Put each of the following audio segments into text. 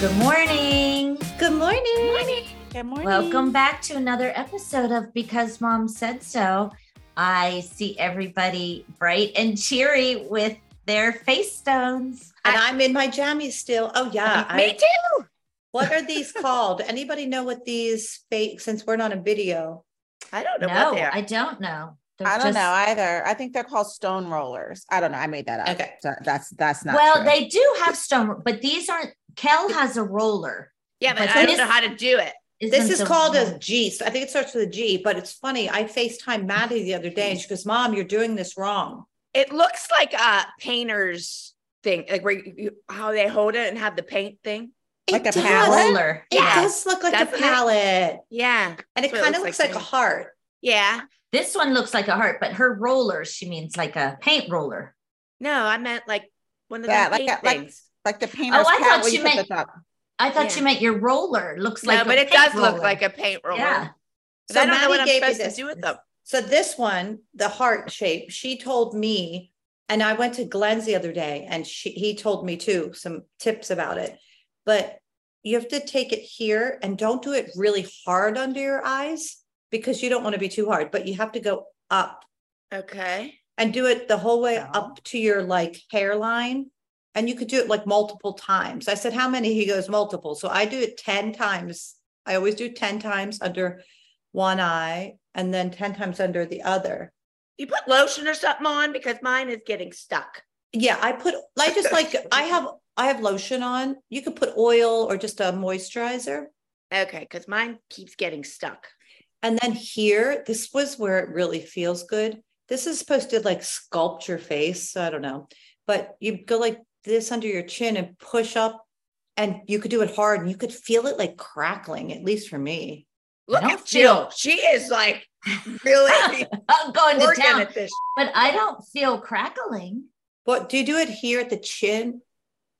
Good morning. Good morning. Good morning. Welcome back to another episode of Because Mom Said So. I see everybody bright and cheery with their face stones. And I'm in my jammies still. Oh yeah. Me I, too. what are these called? Anybody know what these fake since we're not on a video? I don't know No, what they are. I don't know. They're I don't just- know either. I think they're called stone rollers. I don't know. I made that up. Okay. So that's that's not Well, true. they do have stone, but these aren't. Kel has a roller. yeah, but but I this- don't know how to do it. This Isn't is the called roller- a G. So I think it starts with a G, but it's funny. I FaceTime Maddie the other day and she goes, Mom, you're doing this wrong. It looks like a painter's thing, like where you, you- how they hold it and have the paint thing. Like it a does. palette? roller. It Yeah. does look like Doesn't a it? palette. Yeah, And it That's what it kind of looks looks like, like a heart. yeah. This one looks like a heart, but her roller, she means like a paint roller. No, I meant like one of the like paint a- things. like the painter's oh, I palette thought where you you put meant- the top. I thought Yeah. you meant your roller looks like no, a but it paint does look like a paint roller. Yeah. But I don't know what Maddie I'm gave me supposed to do with them. So this one, the heart shape, she told me, and I went to Glenn's the other day and she, he told me too, some tips about it. But you have to take it here and don't do it really hard under your eyes because you don't want to be too hard, but you have to go up Okay. and do it the whole way Oh. up to your like hairline. And you could do it like multiple times. I said, how many? He goes, multiple. So I do it 10 times. I always do 10 times under one eye and then 10 times under the other. You put lotion or something on because mine is getting stuck. Yeah, I put, I just like, I have, I have lotion on. You could put oil or just a moisturizer. Okay, because mine keeps getting stuck. And then here, this was where it really feels good. This is supposed to like sculpt your face. So I don't know. But you go like this under your chin and push up and you could do it hard and you could feel it like crackling, at least for me. Look at Jill. She is like really I'm going to town, at this. but I don't feel crackling. But do you do it here at the chin?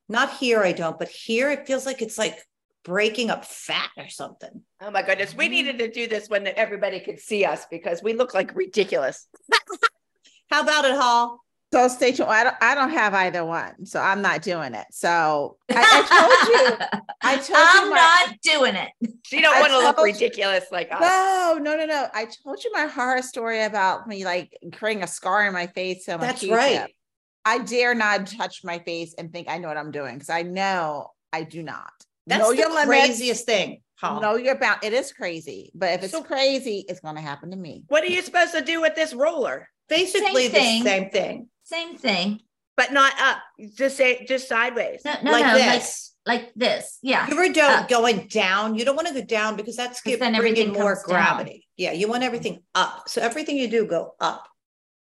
Not here, I don't, but here it feels like it's like breaking up fat or something. Oh my goodness. We needed to do this when everybody could see us because we look like ridiculous. How about it, Hall? So stay tuned. I don't I don't have either one. So I'm not doing it. So I, I told you. I told I'm you my, not doing it. She don't I want to look told you- ridiculous like us. No, no, no, no. I told you my horror story about me like creating a scar in my face. So That's right. I dare not touch my face and think I know what I'm doing because I know I do not. That's know the your limits. craziest thing, No, you're bound. It is crazy, but if it's So- crazy, it's going to happen to me. What are you supposed to do with this roller? Basically Same the thing. same thing. Same thing. But not up, just say just sideways. No, no, like no, this. like like this. Yeah. You were do- Up. going down. You don't want to go down because that's give, then bringing everything more comes down. gravity. Yeah, you want everything up. So everything you do go up.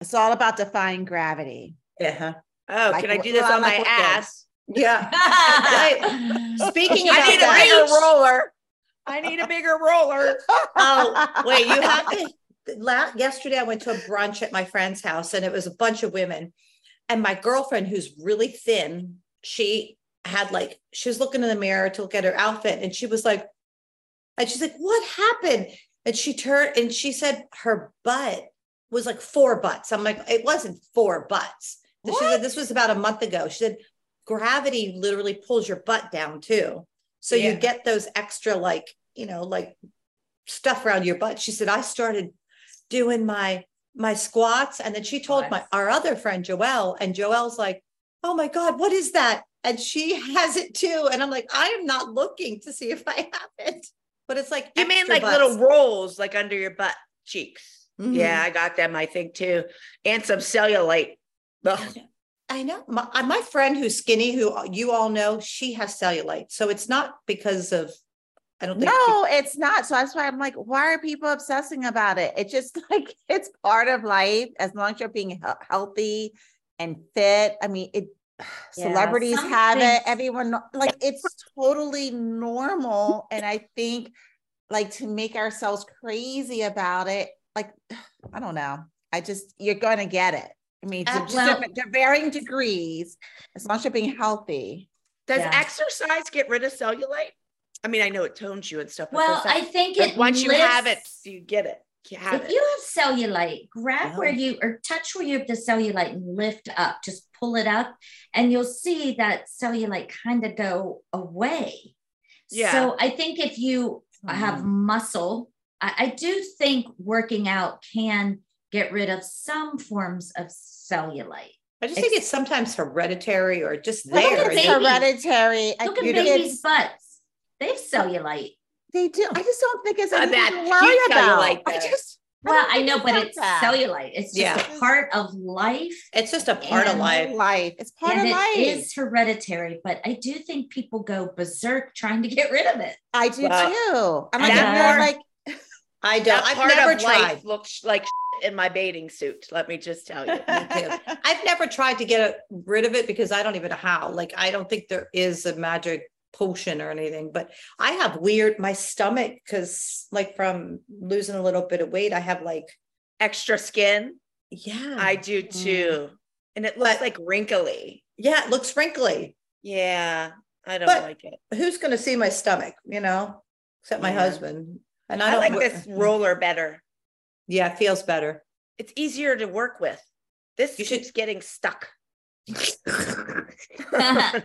It's all about defying gravity. Yeah. Uh-huh. Oh, Like can I do this well, on my what good? ass? Yeah. Speaking of I about need a bigger roller. I need a bigger roller. Oh, wait, you have to. La- yesterday, I went to a brunch at my friend's house and it was a bunch of women. And my girlfriend, who's really thin, she had like, she was looking in the mirror to look at her outfit and she was like, and she's like, what happened? And she turned and she said her butt was like four butts. I'm like, it wasn't four butts. So she said this was about a month ago. She said gravity literally pulls your butt down too. So Yeah. you get those extra like, you know, like stuff around your butt. She said, I started doing my my squats. And then she told my our other friend Joelle, and Joelle's like, Oh my God, what is that? And she has it too. And I'm like, I am not looking to see if I have it. But it's like You mean like butts. little rolls like under your butt cheeks? Mhm. Yeah, I got them, I think too. And some cellulite. Ugh. I know my, uh, my friend who's skinny, who you all know, she has cellulite. So it's not because of, I don't think. No, it's not. So that's why I'm like, why are people obsessing about it? It's just like it's part of life. As long as you're being he- healthy and fit. I mean, it. Yeah, Celebrities have it. Everyone like it's totally normal, and I think like to make ourselves crazy about it. Like I don't know. I just you're going to get it. I mean, to, Uh, well- different- to varying degrees. As long as you're being healthy. Does Yeah. exercise get rid of cellulite? I mean, I know it tones you and stuff. but Well, I think it once you have it, you get it. You have If it. you have cellulite, grab where you or touch where you have the cellulite and lift up, just pull it up, and you'll see that cellulite kind of go away. Yeah. So I think if you have Mhm. muscle, I, I do think working out can get rid of some forms of cellulite. I just think it's sometimes hereditary or just I think there. it's hereditary. Look at think babies' butts. They have cellulite. They do. I just don't think it's anything that to worry about. cellulite, I just Well, don't I know, but it's that. cellulite. It's just Yeah. a part of life. It's just a part of life. Life. It's part and of it life. is hereditary, but I do think people go berserk trying to get rid of it. I do Well, too. I'm like, that if like I don't. That I've part never of tried. life looks like in my bathing suit. Let me just tell you. I've never tried to get rid of it because I don't even know how. Like, I don't think there is a magic potion or anything, but I have weird, my stomach, because like from losing a little bit of weight, I have like, Extra skin. yeah, I do mm. too. And it looks But- like wrinkly. yeah, it looks wrinkly. Yeah. I don't But- like it. Who's going to see my stomach, you know, except my Yeah. husband? And I, I, don't like this mm. roller better. Yeah, it feels better. It's easier to work with. This You should- keeps getting stuck.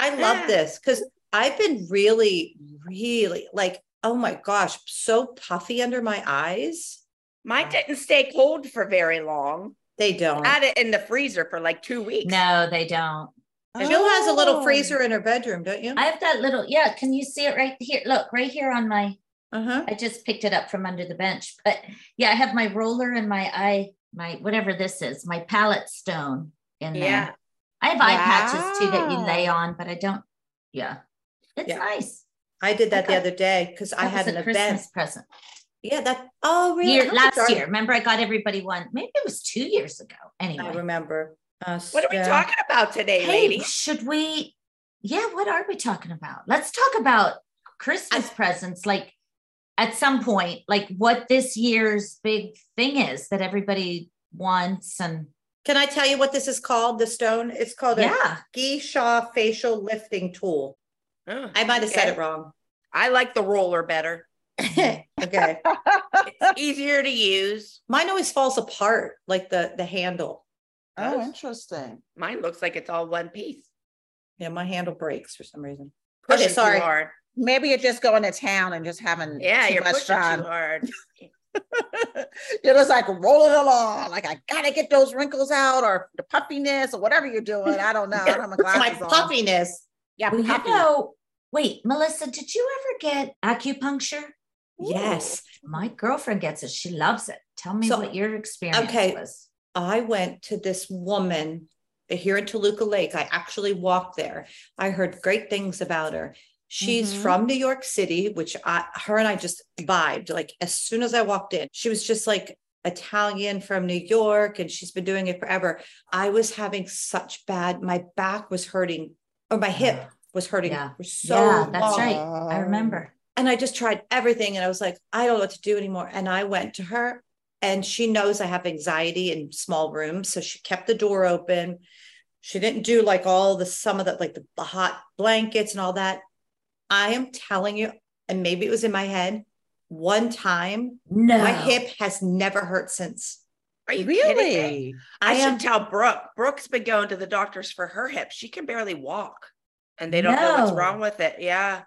I love this because I've been really, really like, oh my gosh, so puffy under my eyes. Mine didn't stay cold for very long. They don't. I had it in the freezer for like two weeks. No, they don't. Jill has a little Oh. freezer in her bedroom, don't you? I have that little, yeah. Can you see it right here? Look, right here on my, Uh-huh. I just picked it up from under the bench. But yeah, I have my roller and my eye, my whatever this is, my palette stone in there. Yeah. I have eye patches too that you lay on, but I don't. Yeah, it's Yeah. nice. I did that the other day because I had was an a Christmas event. present. Yeah, that oh really? Year, last dark- year. Remember, I got everybody one. Maybe it was two years ago. Anyway, I Anyway, remember. Uh, What are we yeah. talking about today, hey, ladies? should we? Yeah, what are we talking about? Let's talk about Christmas presents. Like at some point, like what this year's big thing is that everybody wants, and Can I tell you what this is called? The stone. It's called a yeah, Geisha facial lifting tool. Oh, I might have said it wrong. I like the roller better. okay. It's easier to use. Mine always falls apart, like the the handle. Oh, interesting. Mine looks like it's all one piece. Yeah, my handle breaks for some reason. Pushing Okay, sorry. too hard. Maybe you're just going to town and just having Yeah, too you're much pushing fun. too hard. you're just like rolling along, like I gotta get those wrinkles out or the puffiness or whatever you're doing. I don't know. I don't have my It's my on. puffiness. Yeah, well, you puffy. know. Wait, Melissa, did you ever get acupuncture? Yes. My girlfriend gets it. She loves it. Tell me So- what your experience okay. was. I went to this woman here in Toluca Lake. I actually walked there. I heard great things about her. She's Mhm. from New York City, which I, her and I just vibed. Like as soon as I walked in, she was just like Italian from New York, and she's been doing it forever. I was having such bad. My back was hurting, or my hip was hurting yeah. so yeah, that's long. right. I remember. And I just tried everything. And I was like, I don't know what to do anymore. And I went to her and she knows I have anxiety in small rooms. So she kept the door open. She didn't do like all the, some of the, like the, the hot blankets and all that. I am telling you, and maybe it was in my head, one time, No, my hip has never hurt since. Are you kidding me? Really? I, I should tell Brooke. Brooke's been going to the doctors for her hip. She can barely walk, and they don't know what's wrong with it. Yeah.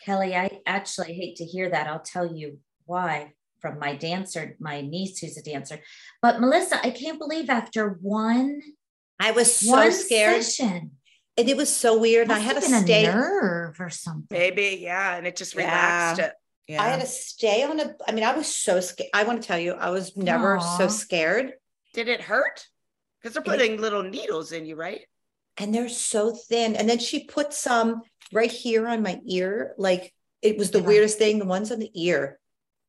Kelly, I actually hate to hear that. I'll tell you why from my dancer, my niece who's a dancer. But Melissa, I can't believe after one I was so scared. session, And it was so weird. And I had to have been stay. a nerve or something. Maybe. Yeah. And it just Yeah. relaxed it. Yeah. I had to stay on a, I mean, I was so scared. I want to tell you, I was never so scared. Did it hurt? Because they're It- putting little needles in you, right? and they're so thin. And then she put some right here on my ear. Like it was the Yeah. weirdest thing, the ones on the ear.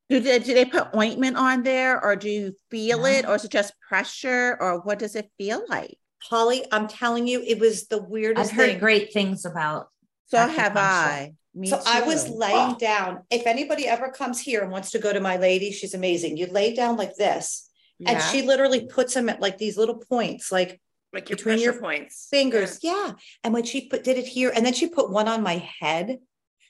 Do they, do they put ointment on there or do you feel it or is it just pressure or what does it feel like? Holly, I'm telling you, it was the weirdest I've heard thing. great things about. So have I. Me so I was too. laying down. If anybody ever comes here and wants to go to my lady, she's amazing. You lay down like this, and she literally puts them at like these little points, like Like your Between your points. fingers. Yeah. And when she put did it here, and then she put one on my head,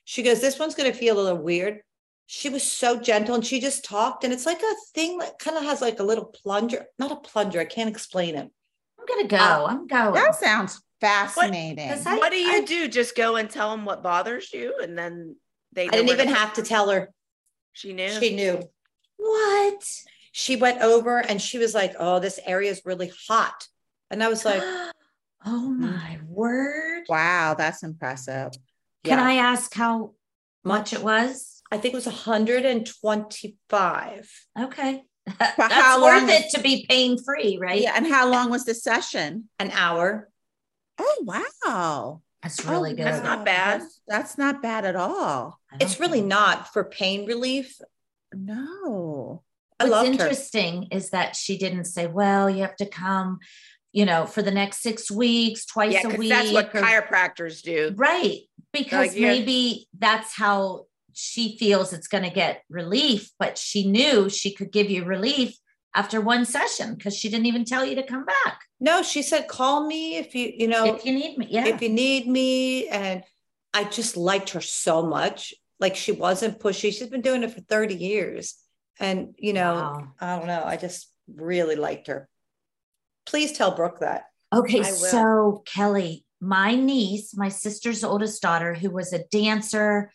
she goes, This one's gonna feel a little weird. She was so gentle and she just talked, and it's like a thing that kind of has like a little plunger, not a plunger, I can't explain it. I'm gonna go. Uh, I'm going. That sounds fascinating. 'cause I- what do you I- do? Just go and tell them what bothers you, and then they. I didn't even to- have to tell her. She knew. She knew. What? She went over and she was like, "Oh, this area is really hot," and I was like, oh my word. wow, that's impressive. Can "Yeah." I ask how much it was? I think it was 125. Okay. how That's long worth it to be pain free, right? Yeah. And how long was the session? An hour. Oh, wow. That's oh, really Oh, good. That's not bad. That's, that's not bad at all. It's really think- not for pain relief. No. I What's loved her. interesting is that she didn't say, well, you have to come, you know, for the next six weeks, twice yeah, a week. that's what or- chiropractors do. right. Because yeah. maybe that's how she feels it's going to get relief, but she knew she could give you relief after one session because she didn't even tell you to come back No, she said, call me if you, you know, if you need me. Yeah. if you need me. And I just liked her so much. Like she wasn't pushy. She's been doing it for 30 years. And, you know, Wow. I don't know. I just really liked her. Please tell Brooke that. Okay, so Kelly, my niece, my sister's oldest daughter, who was a dancer,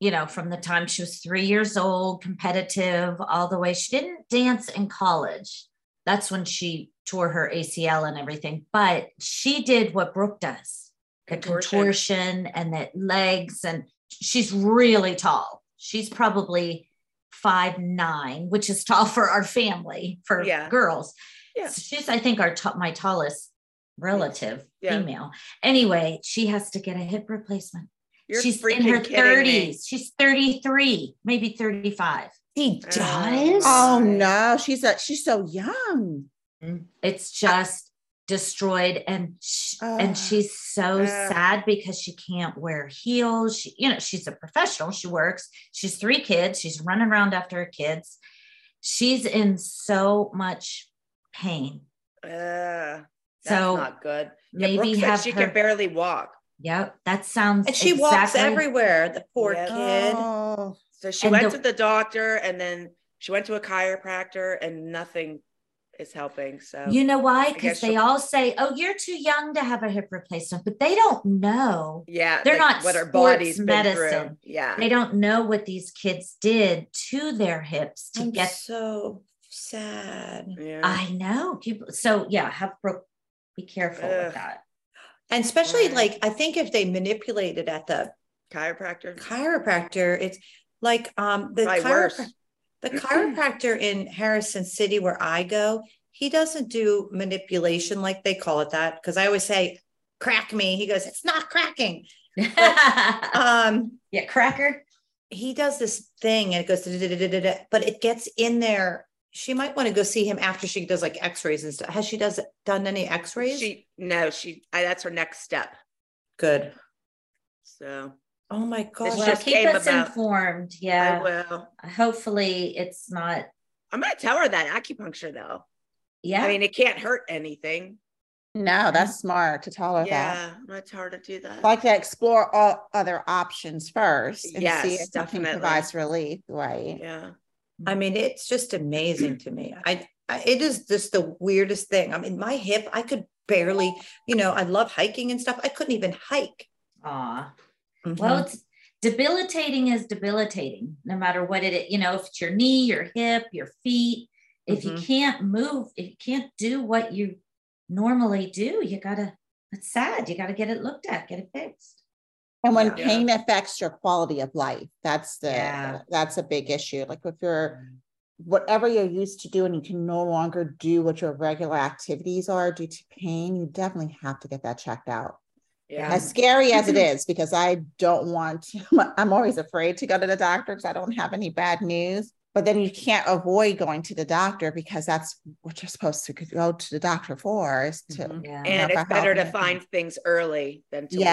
you know, from the time she was three years old, competitive, all the way. She didn't dance in college. That's when she tore her ACL and everything. But she did what Brooke does the Contortion. contortion and the legs. And she's really tall. She's probably five nine, which is tall for our family, for Yeah. girls. Yeah. So she's, I think, our top, my tallest relative Yeah. female. Anyway, she has to get a hip replacement. You're she's in her kidding me. 30s. She's 33, maybe 35. He does? does. Oh no, she's a she's so young. It's just destroyed and sh- Ugh. and she's so Ugh. sad because she can't wear heels. She, you know, she's a professional. She works. She's three kids. She's running around after her kids. She's in so much pain. Uh, that's So not good. Yeah, maybe Brooke said have she her, can barely walk. Yep, that sounds And she walks everywhere, the poor Yeah. kid. Oh, So she And went the- to the doctor and then she went to a chiropractor and nothing is helping. So You know why? Because they all say, "Oh, you're too young to have a hip replacement," but they don't know. yeah, They're not what our bodies body's been medicine. Yeah. They don't know what these kids did to their hips to I'm get. so sad. yeah. I know. People, so yeah, have Brooke be careful Ugh. with that. And especially Right. like, I think if they manipulate it at the chiropractor. chiropractor, it's like um the Probably chiropr- the chiropractor in Harrison City where I go, he doesn't do manipulation like they call it that. Cause I always say, crack me. He goes, it's not cracking. Um, yeah, cracker. he does this thing and it goes, but it gets in there. She might want to go see him after she does like x-rays and stuff. Has she does done any x-rays? She no, she I, that's her next step. Good. So Oh my It's gosh. Well, keep us about. informed. Yeah. I will. Hopefully, it's not. I'm gonna tell her that acupuncture though. Yeah. I mean, it can't hurt anything. no, that's smart to tell her that. Yeah, I'm gonna tell her to do that. Like to explore all other options first and see Yes, if something definitely. provides relief, right? yeah. I mean, it's just amazing to me. I, I it is just the weirdest thing. I mean, my hip, I could barely, you know, I love hiking and stuff. I couldn't even hike. Aw. Mhm. Well, it's debilitating is debilitating, no matter what it is. You know, if it's your knee, your hip, your feet, if you Mhm. can't move, if you can't do what you normally do, you gotta, it's sad. You gotta get it looked at, get it fixed. And when Yeah. pain affects your quality of life, that's the Yeah. that's a big issue. Like if you're whatever you're used to doing, you can no longer do what your regular activities are due to pain, you definitely have to get that checked out. Yeah. As scary as it is, because I don't want to, I'm always afraid to go to the doctor because I don't have any bad news. But then you can't avoid going to the doctor because that's what you're supposed to go to the doctor for is to Mhm. Yeah. and it's better to find things early than to wait.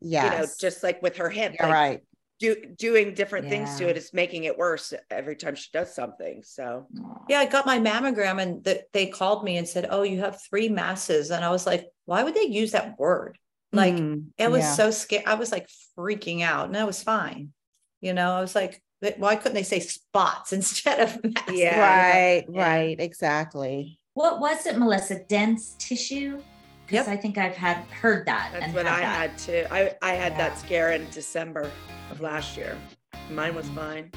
Yes, You know, just like with her hip, like, right. do, doing different things to it is making it worse every time she does something. So Yeah, I got my mammogram and the, they called me and said, Oh, you have three masses. And I was like, why would they use that word? Like Mm, it was yeah. so scary. I was like freaking out and I was fine. You know, I was like, why couldn't they say spots instead of masses? Yeah. right, Yeah. right, exactly. What was it, Melissa? Dense tissue? Because Yep. I think I've had heard that. That's what I that. had too. I, I had Yeah. that scare in December of last year. Mine was fine.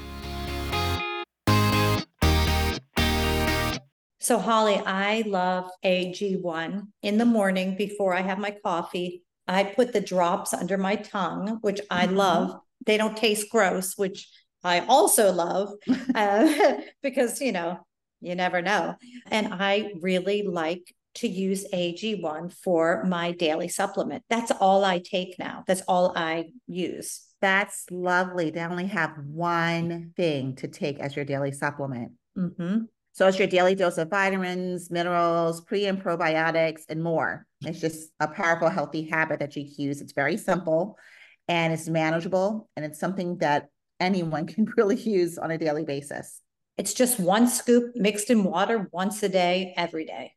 So Holly, I love AG1 in the morning before I have my coffee. I put the drops under my tongue, which I Mhm. love. They don't taste gross, which I also love uh, because, you know, you never know. And I really like to use AG1 for my daily supplement. That's all I take now. That's all I use. That's lovely They only have one thing to take as your daily supplement. hmm So it's your daily dose of vitamins, minerals, pre and probiotics, and more. It's just a powerful, healthy habit that you use. It's very simple and it's manageable, and it's something that anyone can really use on a daily basis. It's just one scoop mixed in water once a day, every day.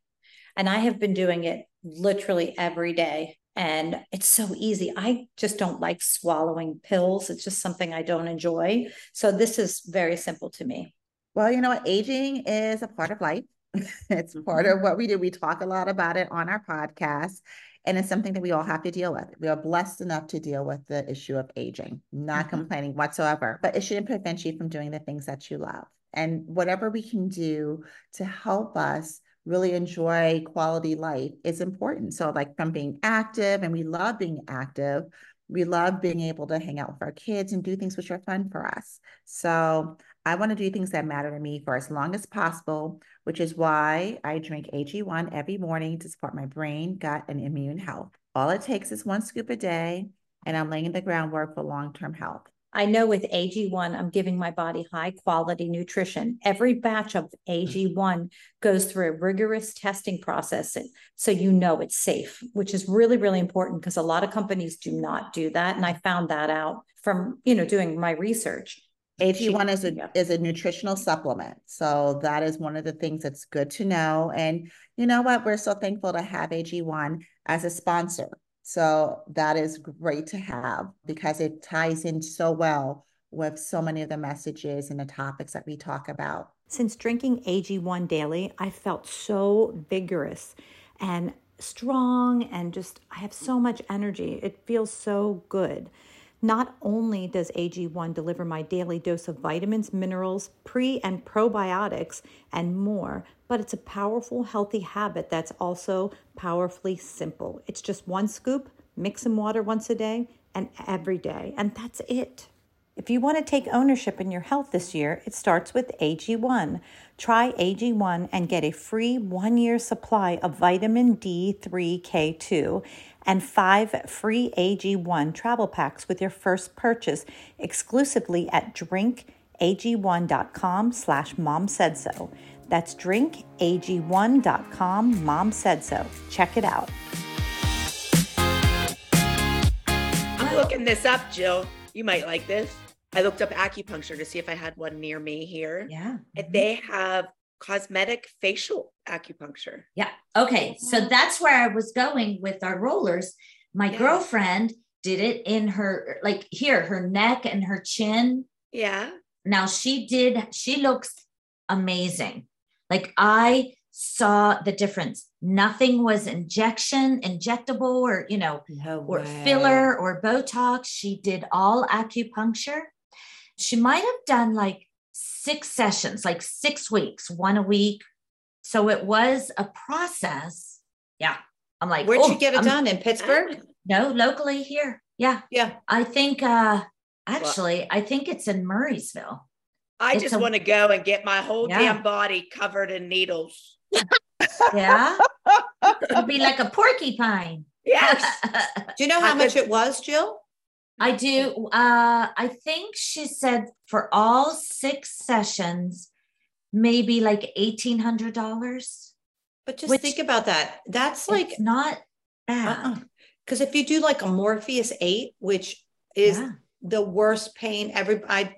And I have been doing it literally every day. And it's so easy. I just don't like swallowing pills. It's just something I don't enjoy. So this is very simple to me. Well, you know what? Aging is a part of life. it's part of what we do. We talk a lot about it on our podcast, and it's something that we all have to deal with. We are blessed enough to deal with the issue of aging, not Mhm. complaining whatsoever, but it shouldn't prevent you from doing the things that you love. And whatever we can do to help us really enjoy quality life is important. So, like from being active, and we love being active, we love being able to hang out with our kids and do things which are fun for us. So, I want to do things that matter to me for as long as possible, which is why I drink AG1 every morning to support my brain, gut, and immune health. All it takes is one scoop a day, and I'm laying the groundwork for long term health. I know with AG1, I'm giving my body high quality nutrition. Every batch of AG1 goes through a rigorous testing process. So you know it's safe, which is really, really important because a lot of companies do not do that. And I found that out from, you know, doing my research. AG1 is a Yeah. is a nutritional supplement. So that is one of the things that's good to know. And you know what? We're so thankful to have AG1 as a sponsor. So that is great to have because it ties in so well with so many of the messages and the topics that we talk about. Since drinking AG1 daily, I felt so vigorous and strong and just I have so much energy. It feels so good. Not only does AG1 deliver my daily dose of vitamins, minerals, pre and probiotics, and more, but it's a powerful, healthy habit that's also powerfully simple. It's just one scoop, mix in water once a day, and every day, and that's it. If you want to take ownership in your health this year, it starts with AG1. Try AG1 and get a free one year supply of vitamin D3K2 and five free AG1 travel packs with your first purchase exclusively at drinkag1.com slash mom said so. That's drinkag1.com mom said so. Check it out. I'm looking this up, Jill. You might like this. I looked up acupuncture to see if I had one near me here. Yeah. And mm-hmm. they have cosmetic facial acupuncture. Yeah. Okay. So that's where I was going with our rollers. My Yeah. girlfriend did it in her, like here, her neck and her chin. Yeah. Now she did, she looks amazing. Like I saw the difference. Nothing was injection, injectable, or, you know, No or filler or Botox. She did all acupuncture. She might have done like six sessions, like six weeks, one a week. So it was a process. Yeah. I'm like, Where'd you "Oh, get it I'm- done? In Pittsburgh? No, locally here. Yeah. Yeah. I think uh actually I think it's in Murrysville. I It's just a- want to go and get my whole Yeah. damn body covered in needles. Yeah. It'd be like a porcupine. Yes. Do you know I how much could- it was, Jill? I do. Uh, I think she said for all six sessions, maybe like eighteen hundred dollars. But just think about that. That's like, It's not bad. because if you do like a Morpheus 8, which is Yeah. the worst pain, every I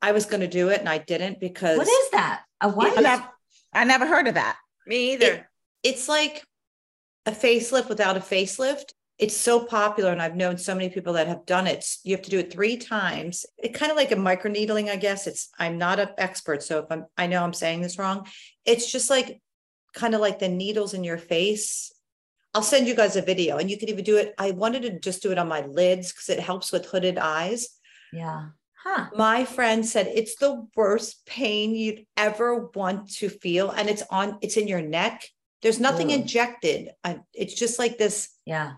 I was gonna do it and I didn't because What is that? A what? I never, I never heard of that. Me either. it's like a facelift without a facelift. It's so popular, and I've known so many people that have done it. You have to do it three times. It kind of like a microneedling, I guess. It's I'm not an expert, so if I'm I know I'm saying this wrong. It's just like kind of like the needles in your face. I'll send you guys a video and you can even do it. I wanted to just do it on my lids because it helps with hooded eyes. Yeah. Huh. My friend said it's the worst pain you'd ever want to feel. And it's on, it's in your neck. There's nothing Ooh. injected. I, it's just like this. Yeah.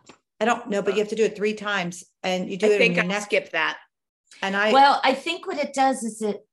I don't know, but you have to do it three times and you do I it in think your I neck. skipped that. And I, Well, I think what it does is it,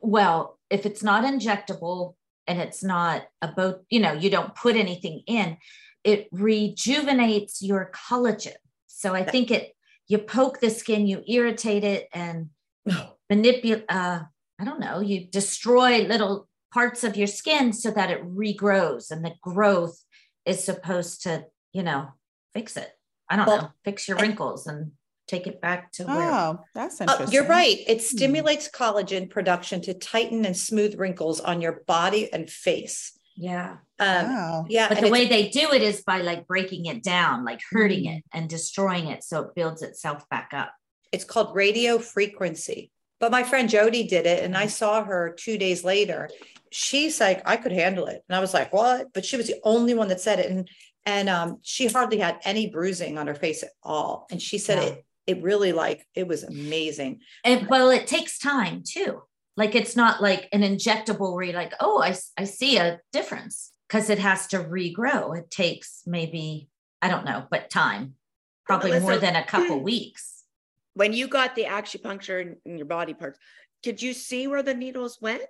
well, if it's not injectable and it's not a boat, you know, you don't put anything in, it rejuvenates your collagen. So I think it, you poke the skin, you irritate it and manipulate, uh, I don't know, you destroy little parts of your skin so that it regrows and the growth is supposed to, you know, fix it. I don't Well, know, fix your wrinkles and take it back to where. Oh, that's Uh, interesting. you're right. It stimulates collagen production to tighten and smooth wrinkles on your body and face. Yeah. Um, Wow. yeah. But the way they do it is by like breaking it down, like hurting it and destroying it so it builds itself back up. it's called radio frequency. But my friend Jody did it, and I Mm. saw her two days later. She's like, I could handle it, and I was like, what? But she was the only one that said it, and and um, she hardly had any bruising on her face at all. And she said Yeah. it it really like it was amazing. And well, it takes time too. Like it's not like an injectable where you're like, oh, I I see a difference because it has to regrow. It takes maybe, I don't know, but time, probably more than a couple weeks. When you got the acupuncture in, in your body parts, could you see where the needles went?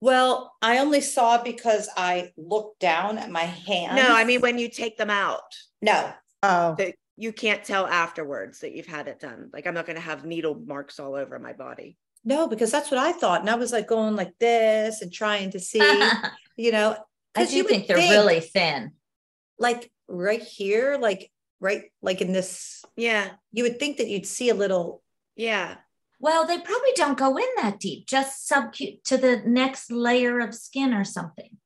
Well, I only saw because I looked down at my hand. No, I mean when you take them out, no. Oh, that you can't tell afterwards that you've had it done. Like I'm not going to have needle marks all over my body. No, because that's what I thought. And I was like going like this and trying to see, I you know, 'cause do you think they're think, really thin. like right here, like right, like in this, Yeah, you would think that you'd see a little, yeah. Well, they probably don't go in that deep, just subcute to the next layer of skin or something.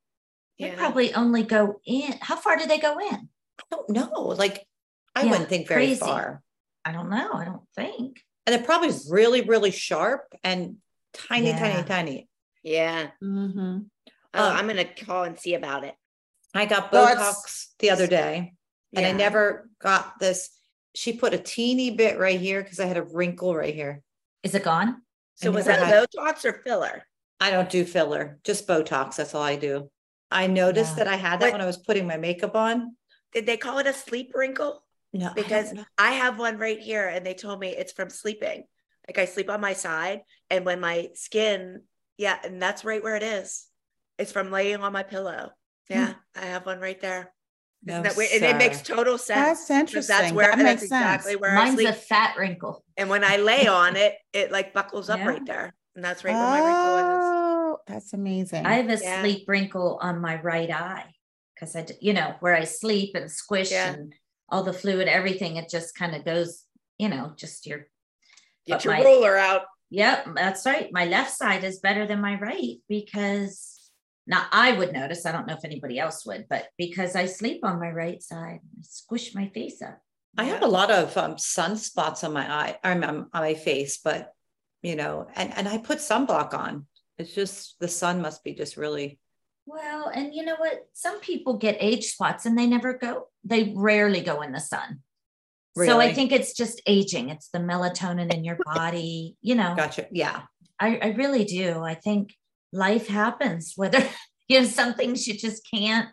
They Yeah. probably only go in. How far do they go in? I don't know, like I Yeah, wouldn't think very crazy. far. I don't know. I don't think. And they're probably really, really sharp and tiny, Yeah. tiny, tiny. Yeah. mhm. Oh, Um, I'm going to call and see about it. I got Well, Botox the other day and I never got this. She put a teeny bit right here because I had a wrinkle right here. Is it gone? So was that had- Botox or filler? I don't do filler, just Botox. That's all I do. I noticed Yeah. that I had that What- when I was putting my makeup on. Did they call it a sleep wrinkle? No, Because know. I have one right here and they told me it's from sleeping. Like I sleep on my side and when my skin, yeah, and that's right where it is. It's from laying on my pillow. Hmm. Yeah, I have one right there. No, that weird? And it makes total sense. That's 'cause interesting. That's where that that's makes exactly sense. where I Mine's sleep. a fat wrinkle. and when I lay on it, it like buckles up Yeah. right there. And that's right where my wrinkle is. Oh, that's amazing. I have a Yeah. sleep wrinkle on my right eye because I, d- you know, where I sleep and squish Yeah. and all the fluid, everything, it just kind of goes, you know, just your, Get your my- ruler out. yep, that's right. My left side is better than my right because now I would notice, I don't know if anybody else would, but because I sleep on my right side, I squish my face up. I have a lot of um, sunspots on my eye, um, on my face, but you know, and and I put sunblock on. It's just the sun must be just really. Well, and you know what? Some people get age spots and they never go, they rarely go in the sun. So I think it's just aging. It's the melatonin in your body, you know. Gotcha. Yeah. I, I really do. I think life happens, whether you know some things you just can't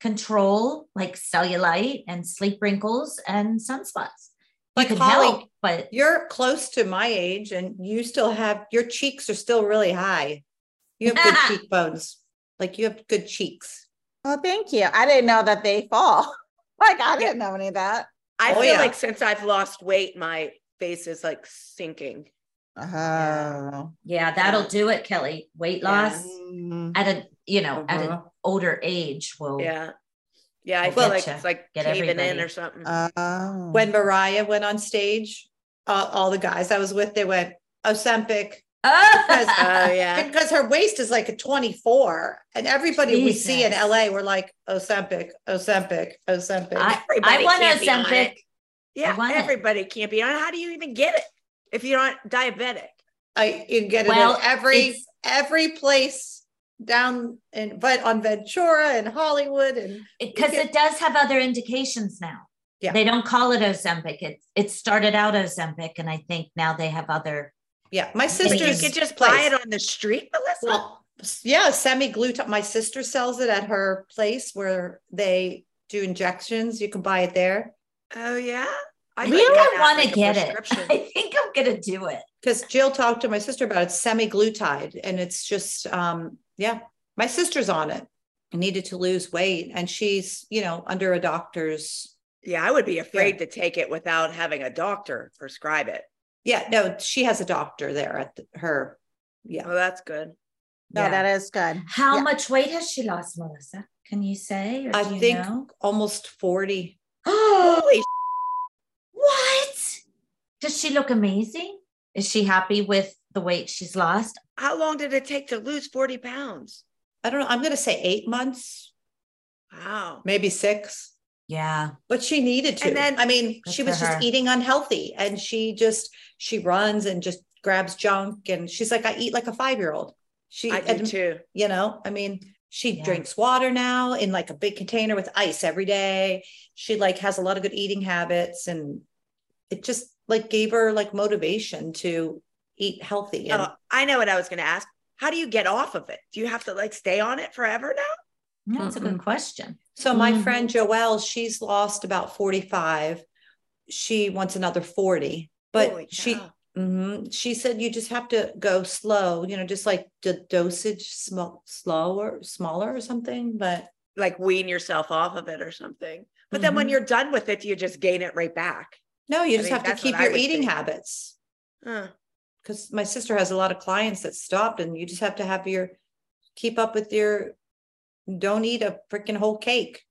control, like cellulite and sleep wrinkles and sunspots. You Like could Holly, help, but You're close to my age, and you still have your cheeks are still really high. You have good cheekbones. Like you have good cheeks. oh, thank you. I didn't know that they fall. Like I didn't know any of that. Oh, I Oh, feel yeah. like since I've lost weight, my face is like sinking. Oh. yeah, that'll do it, Kelly. Weight loss Mm. at a you know at an Uh-huh. older age will Yeah. Yeah, I feel like it's like Get caving in or something. Oh. When Mariah went on stage, uh, all the guys I was with, they went Ozempic oh, oh yeah. because her waist is like a 24, and everybody we see in LA, we're like Ozempic, Ozempic, Ozempic. I, Everybody I want on Ozempic. Yeah, want it. everybody can't be on. How do you even get it if you're not diabetic? I you can get it Well, in every every place down and but on Ventura and Hollywood and Because can- it does have other indications now. Yeah. They don't call it Ozempic. It it started out Ozempic, and I think now they have other. yeah, my But But you sister's could just place. buy it on the street, Melissa. Well, yeah, semaglutide. My sister sells it at her place where they do injections. You can buy it there. oh yeah. I I thought think I want to like, get it. I think I'm gonna do it. Because Jill talked to my sister about it, It's semaglutide, and it's just um, yeah, my sister's on it. I needed to lose weight, and she's, you know, under a doctor's Yeah, I would be afraid to take it without having a doctor prescribe it. yeah, no, she has a doctor there at the- her. Yeah. Well, that's good. No, yeah. that is good. How Yeah. much weight has she lost, Melissa? Can you say? Or I do you think know? almost 40. Holy what? Does she look amazing? Is she happy with the weight she's lost? How long did it take to lose 40 pounds? I don't know. I'm going to say eight months, Wow. maybe six. Yeah. but she needed to. And then- I mean, Good she for was her. just eating unhealthy and she just, she runs and just grabs junk. And she's like, I eat like a five year old. She, I do and, too. you know, I mean, she Yeah. drinks water now in like a big container with ice every day. She like has a lot of good eating habits and it just like gave her like motivation to eat healthy. And Oh, I know what I was going to ask. How do you get off of it? Do you have to like stay on it forever now? That's a good question. So my Mhm. friend Joelle, she's lost about 45. She wants another 40, but Holy she cow. mhm, she said you just have to go slow, you know, just like the dosage small slower, smaller or something. But like wean yourself off of it or something. But then when Mhm. you're done with it, you just gain it right back? No, you I just mean, have to keep your eating think. habits. Huh. Because my sister has a lot of clients that stopped, and you just have to have your keep up with your don't eat a freaking whole cake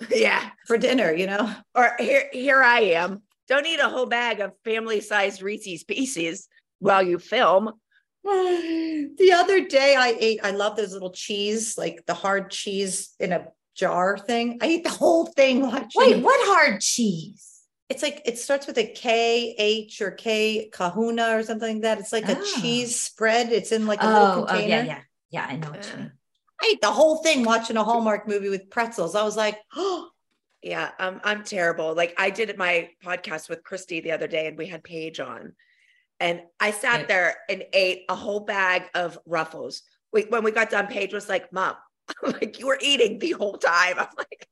yeah. for dinner, you know. Or here, here I am. Don't eat a whole bag of family-sized Reese's Pieces while you film. the other day I ate, I love those little cheese, like the hard cheese in a jar thing. I ate the whole thing watching. Wait, what hard cheese? It's like it starts with a K H or K kahuna or something like that. It's like Oh. a cheese spread. It's in like a Oh, little oh, container. yeah, yeah. Yeah, I know what you Uh, mean. I ate the whole thing watching a Hallmark movie with pretzels. I was like, oh, Yeah, um, I'm terrible. Like I did my podcast with Christy the other day, and we had Paige on, and I sat Good. there and ate a whole bag of Ruffles. We, when we got done, Paige was like, "Mom, like you were eating the whole time." I'm like,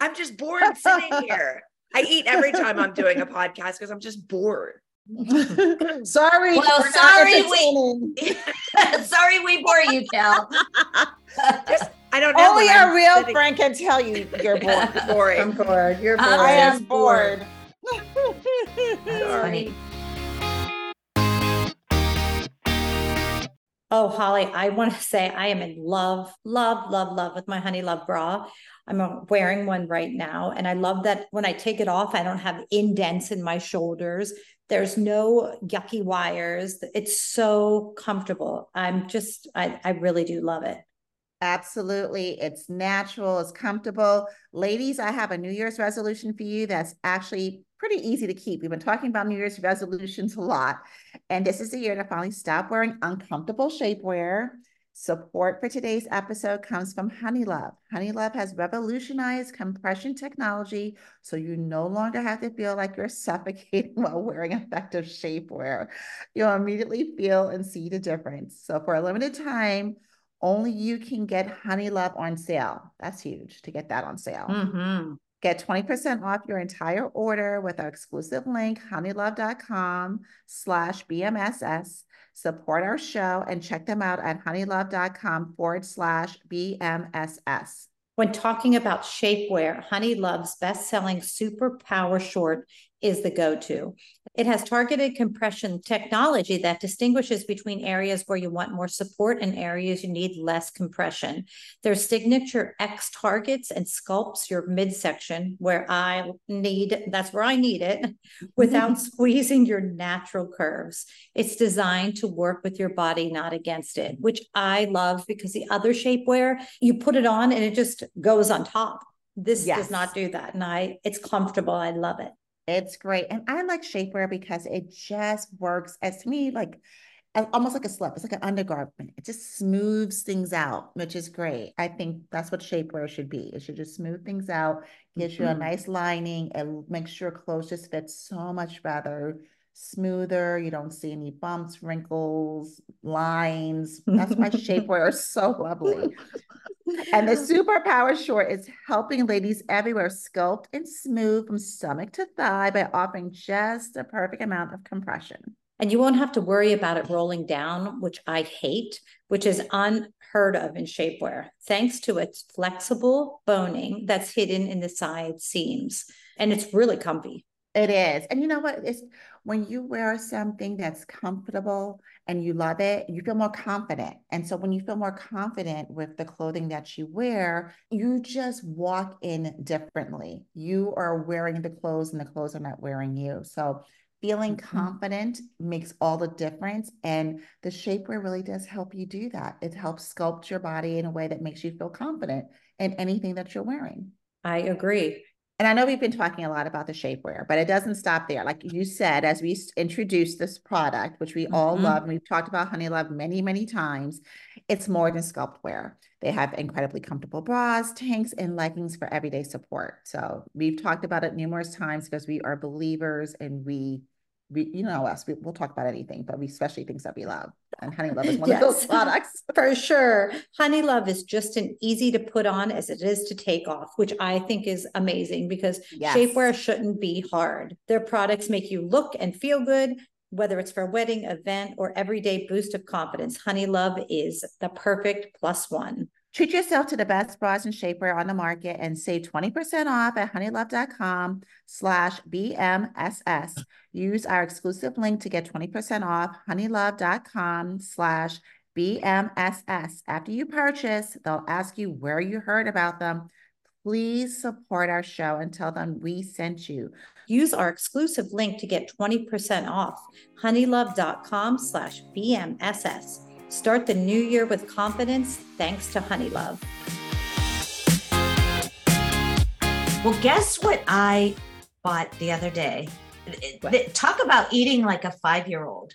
"I'm just bored sitting here." I eat every time I'm doing a podcast because I'm just bored. sorry. Well, we're sorry, we- Sorry, we bore you, Kel. I don't know. Only when a I'm real sitting- friend can tell you you're bored. boring. I'm bored. You're bored. I'm I am just bored. bored. That's funny. Oh, Holly, I want to say I am in love, love, love, love with my Honeylove bra. I'm uh, wearing one right now. And I love that when I take it off, I don't have indents in my shoulders. There's no yucky wires. It's so comfortable. I'm just, I, I really do love it. Absolutely. It's natural, it's comfortable. Ladies, I have a New Year's resolution for you that's actually pretty easy to keep. We've been talking about New Year's resolutions a lot, and this is the year to finally stop wearing uncomfortable shapewear. Support for today's episode comes from Honeylove. Honeylove has revolutionized compression technology so you no longer have to feel like you're suffocating while wearing effective shapewear. You'll immediately feel and see the difference. So, for a limited time, only you can get Honeylove on sale. That's huge to get that on sale. Mm-hmm. Get 20% off your entire order with our exclusive link, honeylove.com slash BMSS. Support our show and check them out at honeylove.com forward slash BMSS. When talking about shapewear, Honeylove's best-selling Super Power Short is the go-to. It has targeted compression technology that distinguishes between areas where you want more support and areas you need less compression. Their signature X targets and sculpts your midsection where I need, that's where I need it, without squeezing your natural curves. It's designed to work with your body, not against it, which I love because the other shapewear, you put it on and it just goes on top. This Yes. does not do that. And I, it's comfortable. I love it. It's great. And I like shapewear because it just works as to me, like almost like a slip. It's like an undergarment. It just smooths things out, which is great. I think that's what shapewear should be. It should just smooth things out, gives you a Mhm. nice lining, and makes your clothes just fit so much better, smoother. You don't see any bumps, wrinkles, lines. That's why shapewear is so lovely. And the superpower short is helping ladies everywhere sculpt and smooth from stomach to thigh by offering just the perfect amount of compression. And you won't have to worry about it rolling down, which I hate, which is unheard of in shapewear, thanks to its flexible boning that's hidden in the side seams. And it's really comfy. It is. And you know what? It's when you wear something that's comfortable and you love it, you feel more confident. And so when you feel more confident with the clothing that you wear, you just walk in differently. You are wearing the clothes and the clothes are not wearing you. So feeling Mhm. confident makes all the difference. And the shapewear really does help you do that. It helps sculpt your body in a way that makes you feel confident in anything that you're wearing. I agree. And I know we've been talking a lot about the shapewear, but it doesn't stop there. Like you said, as we introduced this product, which we all Mhm. love, and we've talked about Honeylove many, many times, it's more than sculpt wear. They have incredibly comfortable bras, tanks, and leggings for everyday support. So we've talked about it numerous times because we are believers and we, we you know us, we, we'll talk about anything, but we especially things that we love. And Honeylove is one of those Yes. products. For sure. Honeylove is just an easy to put on as it is to take off, which I think is amazing because Yes. shapewear shouldn't be hard. Their products make you look and feel good, whether it's for a wedding, event, or everyday boost of confidence. Honeylove is the perfect plus one. Treat yourself to the best bras and shapewear on the market and save 20% off at honeylove.com slash BMSS. Use our exclusive link to get 20% off honeylove.com slash BMSS. After you purchase, they'll ask you where you heard about them. Please support our show and tell them we sent you. Use our exclusive link to get 20% off honeylove.com slash BMSS. Start the new year with confidence thanks to Honeylove. Well, guess what I bought the other day? What? Talk about eating like a five year old.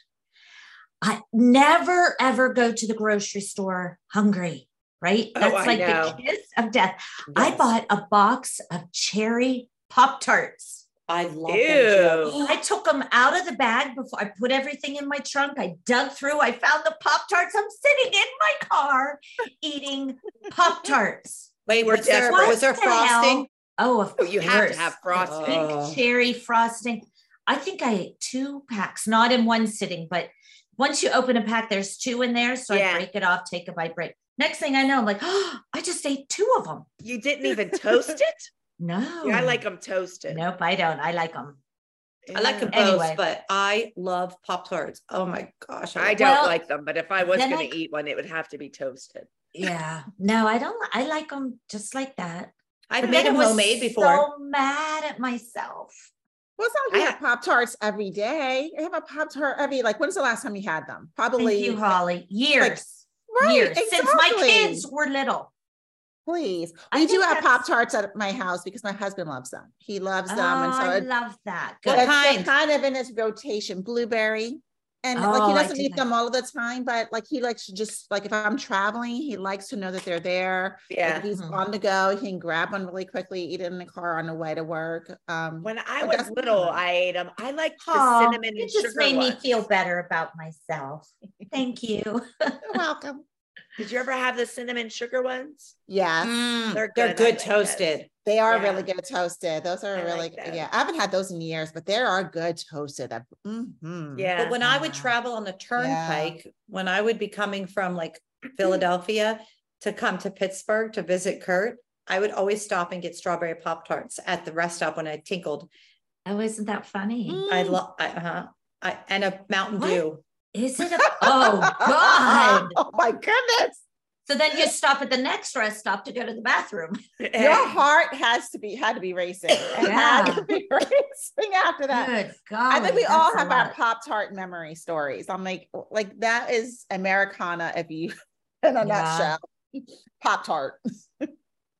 I never ever go to the grocery store hungry, right? Oh, That's I like know. the kiss of death. I bought a box of cherry Pop Tarts. I love Ew. I took them out of the bag before I put everything in my trunk. I dug through, I found the Pop Tarts. I'm sitting in my car eating Pop Tarts. Wait, We're was there, desperate. was there What the hell? frosting? Oh, of Oh, you have to have frosting. Pink Oh. cherry frosting. I think I ate two packs, not in one sitting, but once you open a pack, there's two in there. So Yeah. I break it off, take a bite, break. Next thing I know, I'm like, oh, I just ate two of them. You didn't even toast it? No. Yeah, I like them toasted. Nope, I don't. I like them. I like them both, Anyway. but I love Pop Tarts. Oh my gosh. I love don't Well, like them, but if I was going I- to eat one, it would have to be toasted. Yeah. No, I don't. I like them just like that. I've But made then them I was homemade before. So mad at myself. Well, it's not like I have Pop Tarts every day. I have a Pop Tart every, like, when's the last time you had them? Thank Probably. you, Holly. Years. Right, years since my kids were little. Please. I We do have Pop Tarts at my house because my husband loves them. He loves them. and Oh, so I it- love that. Good. it's they're kind? kind of in his rotation, blueberry. And like Oh, he doesn't do eat like them all of the time, but like he likes to just like if I'm traveling, he likes to know that they're there. Yeah. if he's Mhm. on the go, he can grab one really quickly, eat it in the car on the way to work. Um, When I was little, fine. I ate them. I like the Oh, cinnamon you and just sugar made me feel better about myself. Thank you. you're welcome. Did you ever have the cinnamon sugar ones? Yeah. Mm, They're they're good. I good like those. toasted. They are Yeah. really good toasted. Those are I really, like good. yeah. I haven't had those in years, but they are good toasted. I- mhm. Yeah. But when I would travel on the turnpike, when I would be coming from like Philadelphia to come to Pittsburgh to visit Kurt, I would always stop and get strawberry Pop Tarts at the rest stop when I tinkled. Oh, isn't that funny? I Mm. love, uh-huh. I, and a Mountain What? Dew. Is it? A, oh, God. oh my goodness. So then you stop at the next rest stop to go to the bathroom. Your heart has to be had to be racing. It had Yeah. to be racing after that. Good God. I think we all have our. Pop Tart memory stories. I'm like, like that is Americana if you in a Yeah. nutshell. Pop Tart.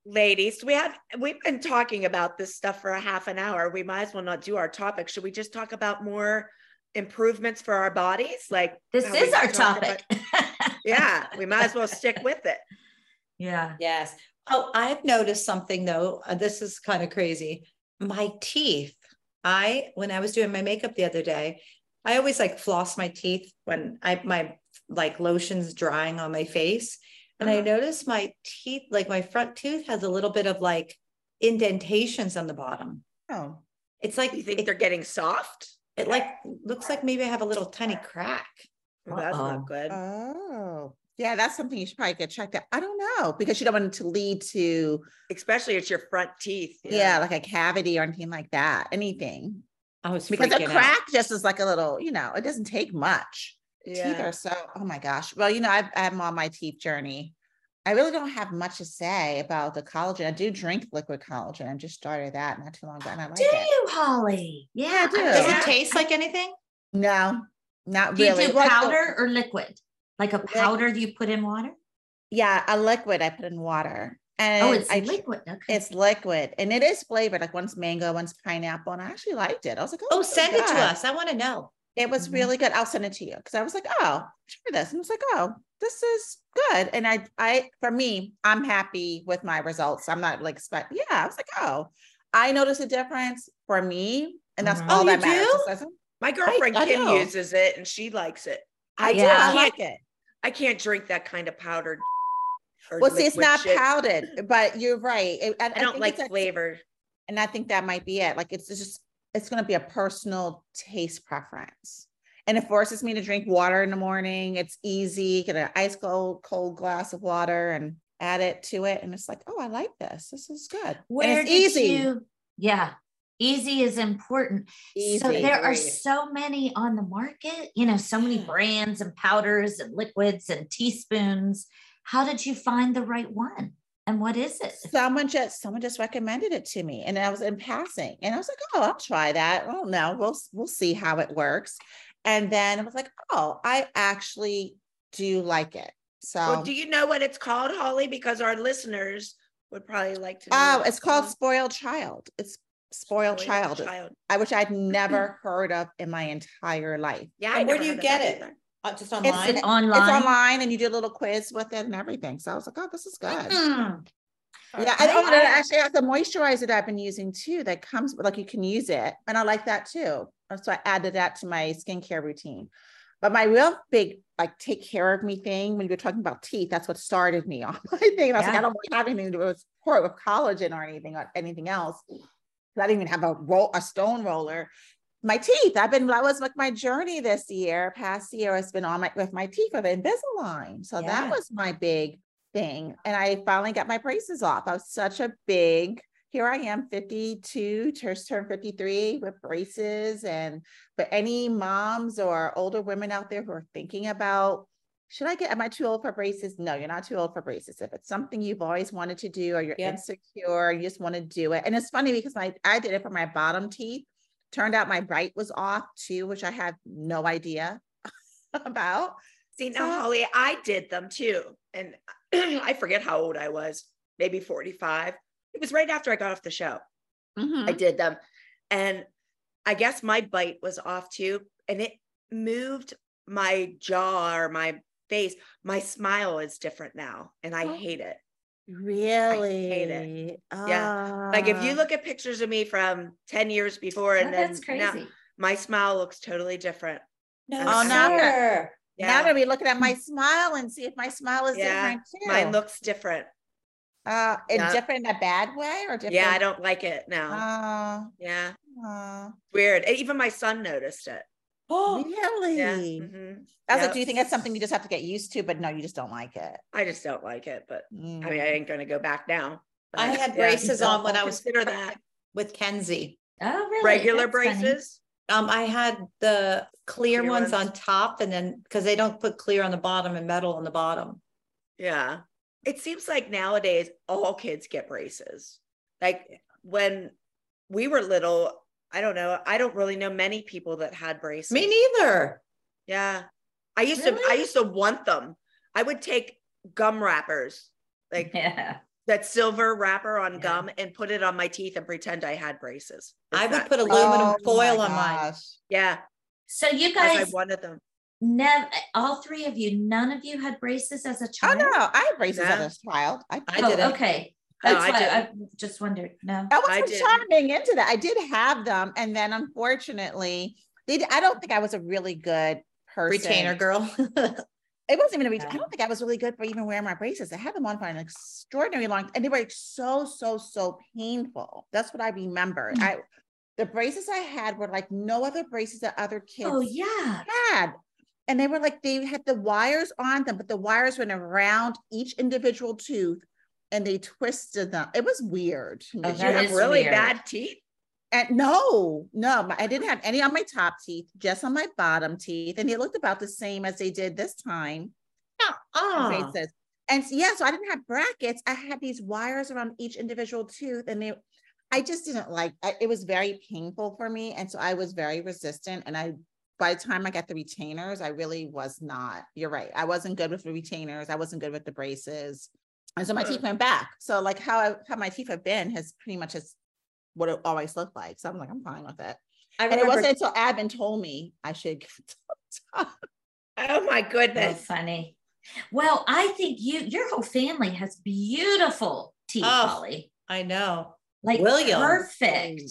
Ladies, we have we've been talking about this stuff for a half an hour. We might as well not do our topic. Should we just talk about more improvements for our bodies. Like This how we is our topic. about- yeah, we might as well stick with it. yeah. Yes. Oh, I've noticed something though. uh, This is kind of crazy. My teeth. I when I was doing my makeup the other day, I always like floss my teeth when I my like lotion's drying on my face. And I Uh-huh. noticed my teeth, like my front tooth has a little bit of like indentations on the bottom. Oh, It's like You think it, they're getting soft? It like looks like maybe I have a little tiny crack. Well, that's Uh-oh. not good. oh, yeah. That's something you should probably get checked out. I don't know because you don't want it to lead to Especially it's your front teeth. yeah, like a cavity or anything like that. Anything I was because a freaking out. crack just is like a little, you know, it doesn't take much. Teeth are so. Oh my gosh. Well, you know, I've, I'm on my teeth journey. I really don't have much to say about the collagen. I do drink liquid collagen. I just started that not too long ago, and I like Do it. you, Holly? Yeah, I do. Does it taste like anything? No, not Do really. do Like the- powder or liquid? Like a powder you put in water? yeah, a liquid I put in water, oh, and Oh, it's I, liquid. Okay. It's liquid, and it is flavored. Like one's mango, one's pineapple, and I actually liked it. I was like, oh, Oh, this is send it to us. I want to know. It was Mhm. really good. I'll send it to you because I was like, oh, try this. And I was like, oh, this is good. And I, I, for me, I'm happy with my results. I'm not like, expect, yeah, I was like, oh, I noticed a difference for me. And that's Mhm. all Oh, that matters. My girlfriend I Kim know. uses it and she likes it. I I do. Yeah. I like it. I can't drink that kind of powdered. Well, see, it's not shit. powdered, but you're right. It- I don't think like it's a- flavor. and I think that might be it. Like it's just it's going to be a personal taste preference. And it forces me to drink water in the morning. It's easy. Get an ice cold cold glass of water and add it to it, and it's like, oh, I like this. This is good. Where and it's easy. you? Yeah, easy is important. easy. So there are so many on the market. You know, so many mm. brands and powders and liquids and teaspoons. How did you find the right one? And what is it? someone just someone just recommended it to me, and I was in passing, and I was like, oh, I'll try that. Well, no, we'll we'll see how it works. And then I was like, oh, I actually do like it. So Well, do you know what it's called, Holly? Because our listeners would probably like to know. Oh, it's called called. Spoiled Child. It's Spoiled, Spoiled Child, Child. I which I'd never heard of in my entire life. Yeah. And where do you get it? either. Uh, just Is online. it online? It's online, and you do a little quiz with it and everything. So I was like, oh, this is good. Mm. Yeah, I think Okay. it actually has the moisturizer that I've been using too. That comes like you can use it, and I like that too. So I added that to my skincare routine. But my real big like take care of me thing when you were talking about teeth, that's what started me on my thing. I was like, I don't really have anything to do with support with collagen or anything or anything else. I didn't even have a roll a stone roller. My teeth, I've been that was like my journey this year. Past year it's been on my with my teeth with Invisalign. So Yeah. that was my big thing. And I finally got my braces off. I was such a big, here I am, 52, just turned 53 with braces. And but any moms or older women out there who are thinking about, should I get, am I too old for braces? No, you're not too old for braces. If it's something you've always wanted to do or you're Yep. insecure, you just want to do it. And it's funny because my, I did it for my bottom teeth. Turned out my bite was off too, which I had no idea about. See, now, So- Holly, I did them too. And I forget how old I was, maybe 45. It was right after I got off the show. Mhm. I did them. And I guess my bite was off too. And it moved my jaw or my face. My smile is different now. And I Oh. hate it. Really? Yeah. Like if you Ah. look at pictures of me from 10 years before and Oh, then that's now, crazy. my smile looks totally different. No, Oh, now- sir. Now I'm gonna be looking at my smile and see if my smile is Yeah, different too. Mine looks different. uh and Yeah. different in a bad way or different. Yeah, I don't like it now. Uh, yeah. uh, Weird. Even my son noticed it. Oh, really? Yeah. mhm. I was Yeah. like, do you think that's something you just have to get used to? But no, you just don't like it. I just don't like it, but I mean, I Mm. ain't going to go back now. I had yeah, braces don't- on when I was consider that with Kenzie. Oh, really? regular That's funny. braces. Um, I had the clear, Clear ones, ones. on top and then because they don't put clear on the bottom and metal on the bottom. Yeah. It seems like nowadays all kids get braces. Like when we were little, I don't know. I don't really know many people that had braces. Me neither. Yeah. I used to I used to want them. I would take gum wrappers, like Yeah. that silver wrapper on Yeah. gum and put it on my teeth and pretend I had braces. Is I would put crazy? aluminum Oh foil my on mine. gosh. Yeah. So you As I guys wanted them. never all three of you, none of you had braces as a oh, child. Oh child? no, I had braces No. as a child. I, I Oh, didn't. okay. No, That's I why I didn't. just wondered. No. I I wasn't didn't. charming into that. I did have them, and then unfortunately, they. d- I don't think I was a really good person. Retainer girl. It wasn't even a reach. I don't think I was really good for even wearing my braces. I had them on for an extraordinary long, and they were like so so so painful. That's what I remember. Mm. I the braces I had were like no other braces that other kids Oh yeah. had. And they were like, they had the wires on them, but the wires went around each individual tooth and they twisted them. It was weird. Oh, Did you have really weird. bad teeth? And no, no, I didn't have any on my top teeth, just on my bottom teeth. And they looked about the same as they did this time. oh. And uh-uh. so, yeah, so I didn't have brackets. I had these wires around each individual tooth, and they, I just didn't like. I, it was very painful for me, and so I was very resistant. And I, by the time I got the retainers, I really was not. You're right. I wasn't good with the retainers. I wasn't good with the braces, and so my teeth hmm. went back. So like how I, how my teeth have been has pretty much is what it always looked like. So I'm like, I'm fine with it. I And it wasn't until Admin told me I should. Oh my goodness. funny. Well, I think you your whole family has beautiful teeth, Oh, Holly. I know. Like William. perfect.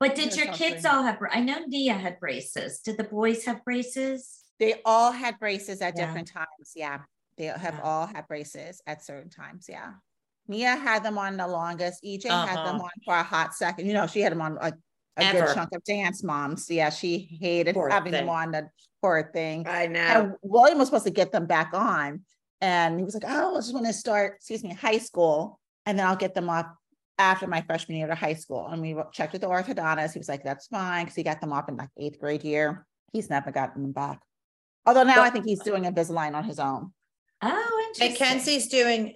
But did That's your kids funny. all have? I know Nia had braces. Did the boys have braces? They all had braces at Yeah. different times. Yeah. They have Yeah. all had braces at certain times. Yeah. Nia had them on the longest. EJ had them Uh-huh. on for a hot second. You know, she had them on a, a Ever. good chunk of dance moms. Yeah. She hated Poor having them on the poor thing. I know. And William was supposed to get them back on. And he was like, oh, I just want to start, excuse me, high school. And then I'll get them off after my freshman year to high school. And we checked with the orthodontist. He was like, that's fine. Cause he got them off in like eighth grade year. He's never gotten them back. Although now I think he's doing Invisalign on his own. Oh, interesting. Mackenzie's doing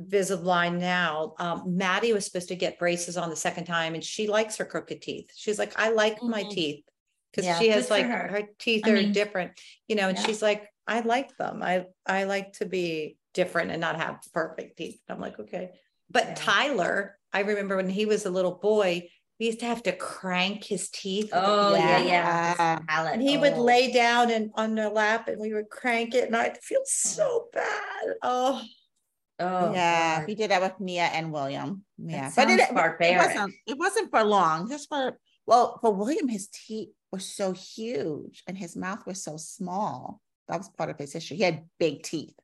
Invisalign now. Um, Maddie was supposed to get braces on the second time and she likes her crooked teeth. She's like, I like my Mhm. teeth. Cause Yeah, she has like, her. her teeth I are mean- different, you know, and Yeah. she's like, I like them. I, I like to be different and not have perfect teeth. I'm like, okay. But Yeah. Tyler, I remember when he was a little boy, we used to have to crank his teeth. Oh yeah, beaver. yeah. Yeah. And he would Oh. lay down and on their lap and we would crank it and I'd feel so bad. Oh, Oh yeah, God. we did that with Nia and William. Yeah, but it, sounds it wasn't. It wasn't for long. Just for well, for William, his teeth were so huge and his mouth was so small. That was part of his history. He had big teeth.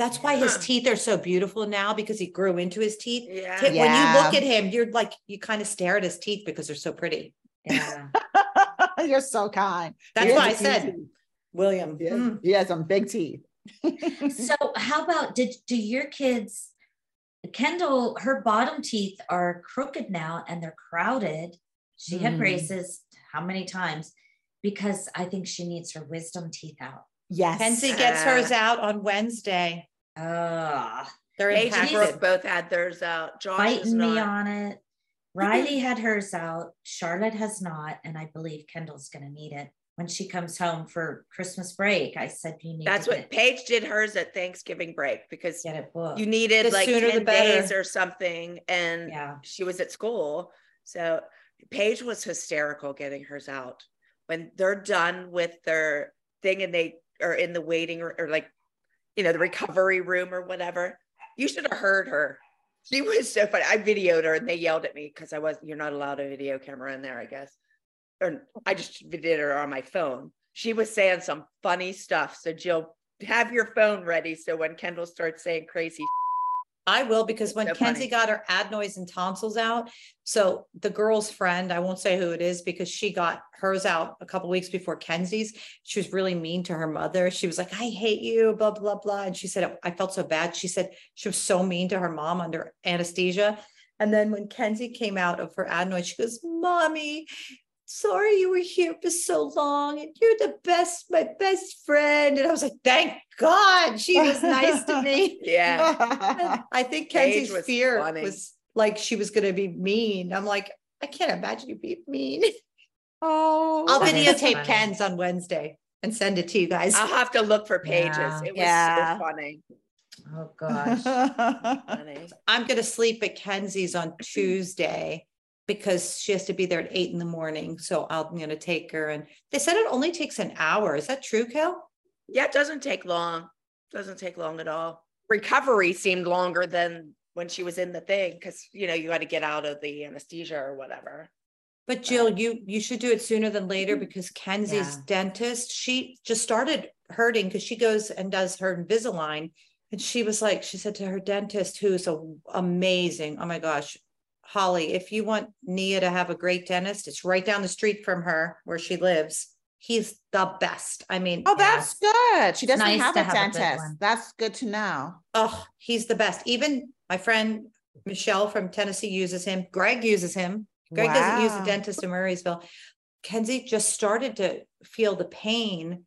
That's why his teeth are so beautiful now because he grew into his teeth. Yeah. Ti- When you look at him, you're like, you kind of stare at his teeth because they're so pretty. Yeah. You're so kind. That's He has why I a few said, teeth. William. He has, mm, he has some big teeth. so how about did do your kids kendall her bottom teeth are crooked now and they're crowded she had Hmm. braces how many times because i think she needs her wisdom teeth out yes. Kenzie gets hers out on Wednesday. Ah They're Paige and impacted. Both had theirs out. Josh is fighting me on it riley had hers out charlotte has not and i believe kendall's going to need it when she comes home for christmas break i said you need That's to what get, Paige did hers at Thanksgiving break because get it booked you needed The like sooner the 10 days or something. And yeah she was at school. So Paige was hysterical getting hers out. When they're done with their thing and they are in the waiting or, or like, you know, the recovery room or whatever, you should have heard her. She was so funny. I videoed her and they yelled at me because I was, you're not allowed a video camera in there, I guess. Or I just did her on my phone. She was saying some funny stuff. So Jill, have your phone ready. So when Kendall starts saying crazy I will because when So Kenzie funny. got her adenoids and tonsils out, so the girl's friend, I won't say who it is because she got hers out a couple weeks before Kenzie's. She was really mean to her mother. She was like, "I hate you," blah blah blah, and she said, "I felt so bad." She said she was so mean to her mom under anesthesia. And then when Kenzie came out of her adenoid, she goes, "Mommy." Sorry you were here for so long, and you're the best, my best friend. And I was like, thank God she was nice to me. Yeah. I think Kenzie's was fear funny. was like she was going to be mean. I'm like, I can't imagine you be mean. oh, I'll videotape funny. Ken's on Wednesday and send it to you guys. I'll have to look for Paige's. Yeah. It was Yeah. so funny. oh gosh funny. I'm going to sleep at Kenzie's on Tuesday because she has to be there at eight in the morning. So I'm gonna take her and they said it only takes an hour. Is that true, Kel? Yeah, it doesn't take long. Doesn't take long at all. Recovery seemed longer than when she was in the thing because you know you had to get out of the anesthesia or whatever. But Jill, you you should do it sooner than later mm-hmm. because Kenzie's Yeah. dentist, she just started hurting because she goes and does her Invisalign. And she was like, she said to her dentist, who's a, amazing. Oh my gosh, Holly, if you want Nia to have a great dentist, it's right down the street from her where she lives. He's the best. I mean, Oh, that's good. She doesn't nice have a have a dentist. one. That's good to know. oh, he's the best. Even my friend Michelle from Tennessee uses him. Greg uses him. Greg doesn't use a dentist in Murrysville. Kenzie just started to feel the pain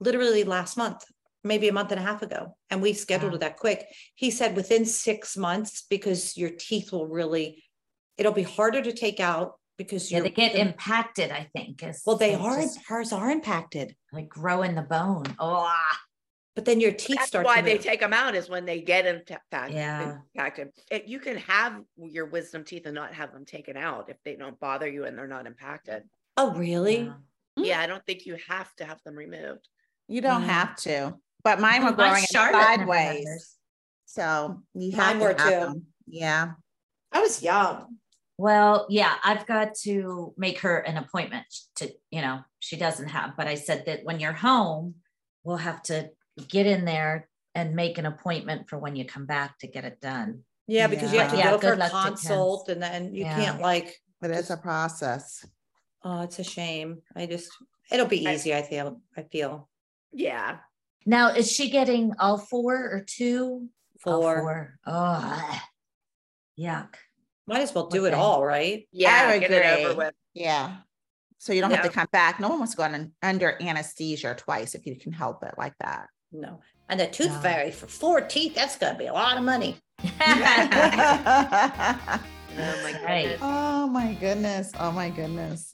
literally last month, maybe a month and a half ago. And we scheduled Wow. it that quick. He said within six months, because your teeth will really, it'll be harder to take out because Yeah, they get the- impacted, I think. is- well, they are, just, hers are impacted, like grow in the bone. Oh, ah. but then your teeth That's start why to they move. take them out is when they get impacted. Yeah. impacted. It, you can have your wisdom teeth and not have them taken out if they don't bother you and they're not impacted. Oh, really? Yeah. Yeah, I don't think you have to have them removed. You don't Mm. have to, but mine were Well, my growing in Charlotte never had sideways. So you Mine have to were have too. them. Yeah. I was young. Well, yeah, I've got to make her an appointment to, you know, she doesn't have, but I said that when you're home, we'll have to get in there and make an appointment for when you come back to get it done. Yeah, because you have to Yeah. go for a good luck to Ken's. consult and then you Yeah. can't like, But it's a process. oh, it's a shame. I just, it'll be easy, I feel, I feel. Yeah. Now, is she getting all four or two? All For, Oh, yuck. Might as well do it all, right? Yeah. Get it over with. Yeah. So you don't have to come back. No one wants to go on under anesthesia twice if you can help it like that. No. And the tooth No. fairy for four teeth, that's gonna be a lot of money. Oh my Right. goodness. oh my goodness. Oh my goodness.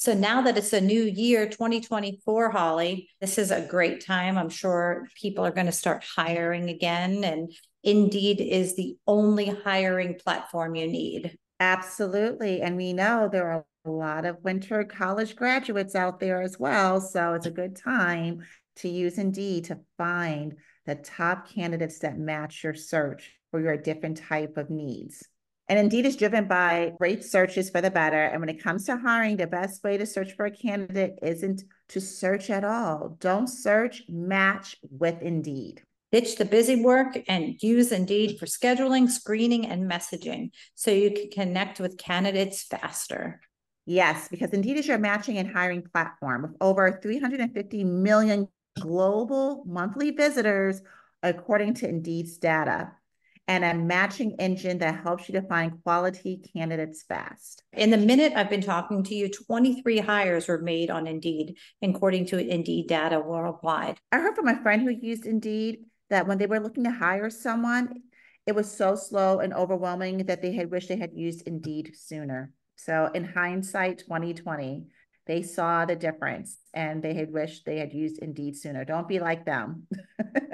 So now that it's a new year, 2024, Holly, this is a great time. I'm sure people are going to start hiring again. And Indeed is the only hiring platform you need. Absolutely. And we know there are a lot of winter college graduates out there as well. So it's a good time to use Indeed to find the top candidates that match your search for your different type of needs. And Indeed is driven by great searches for the better. And when it comes to hiring, the best way to search for a candidate isn't to search at all. Don't search, match with Indeed. Ditch the busy work and use Indeed for scheduling, screening, and messaging so you can connect with candidates faster. Yes, because Indeed is your matching and hiring platform with over 350 million global monthly visitors, according to Indeed's data, and a matching engine that helps you to find quality candidates fast. In the minute I've been talking to you, 23 hires were made on Indeed, according to Indeed data worldwide. I heard from a friend who used Indeed that when they were looking to hire someone, it was so slow and overwhelming that they had wished they had used Indeed sooner. So in hindsight, 2020, they saw the difference and they had wished they had used Indeed sooner. Don't be like them.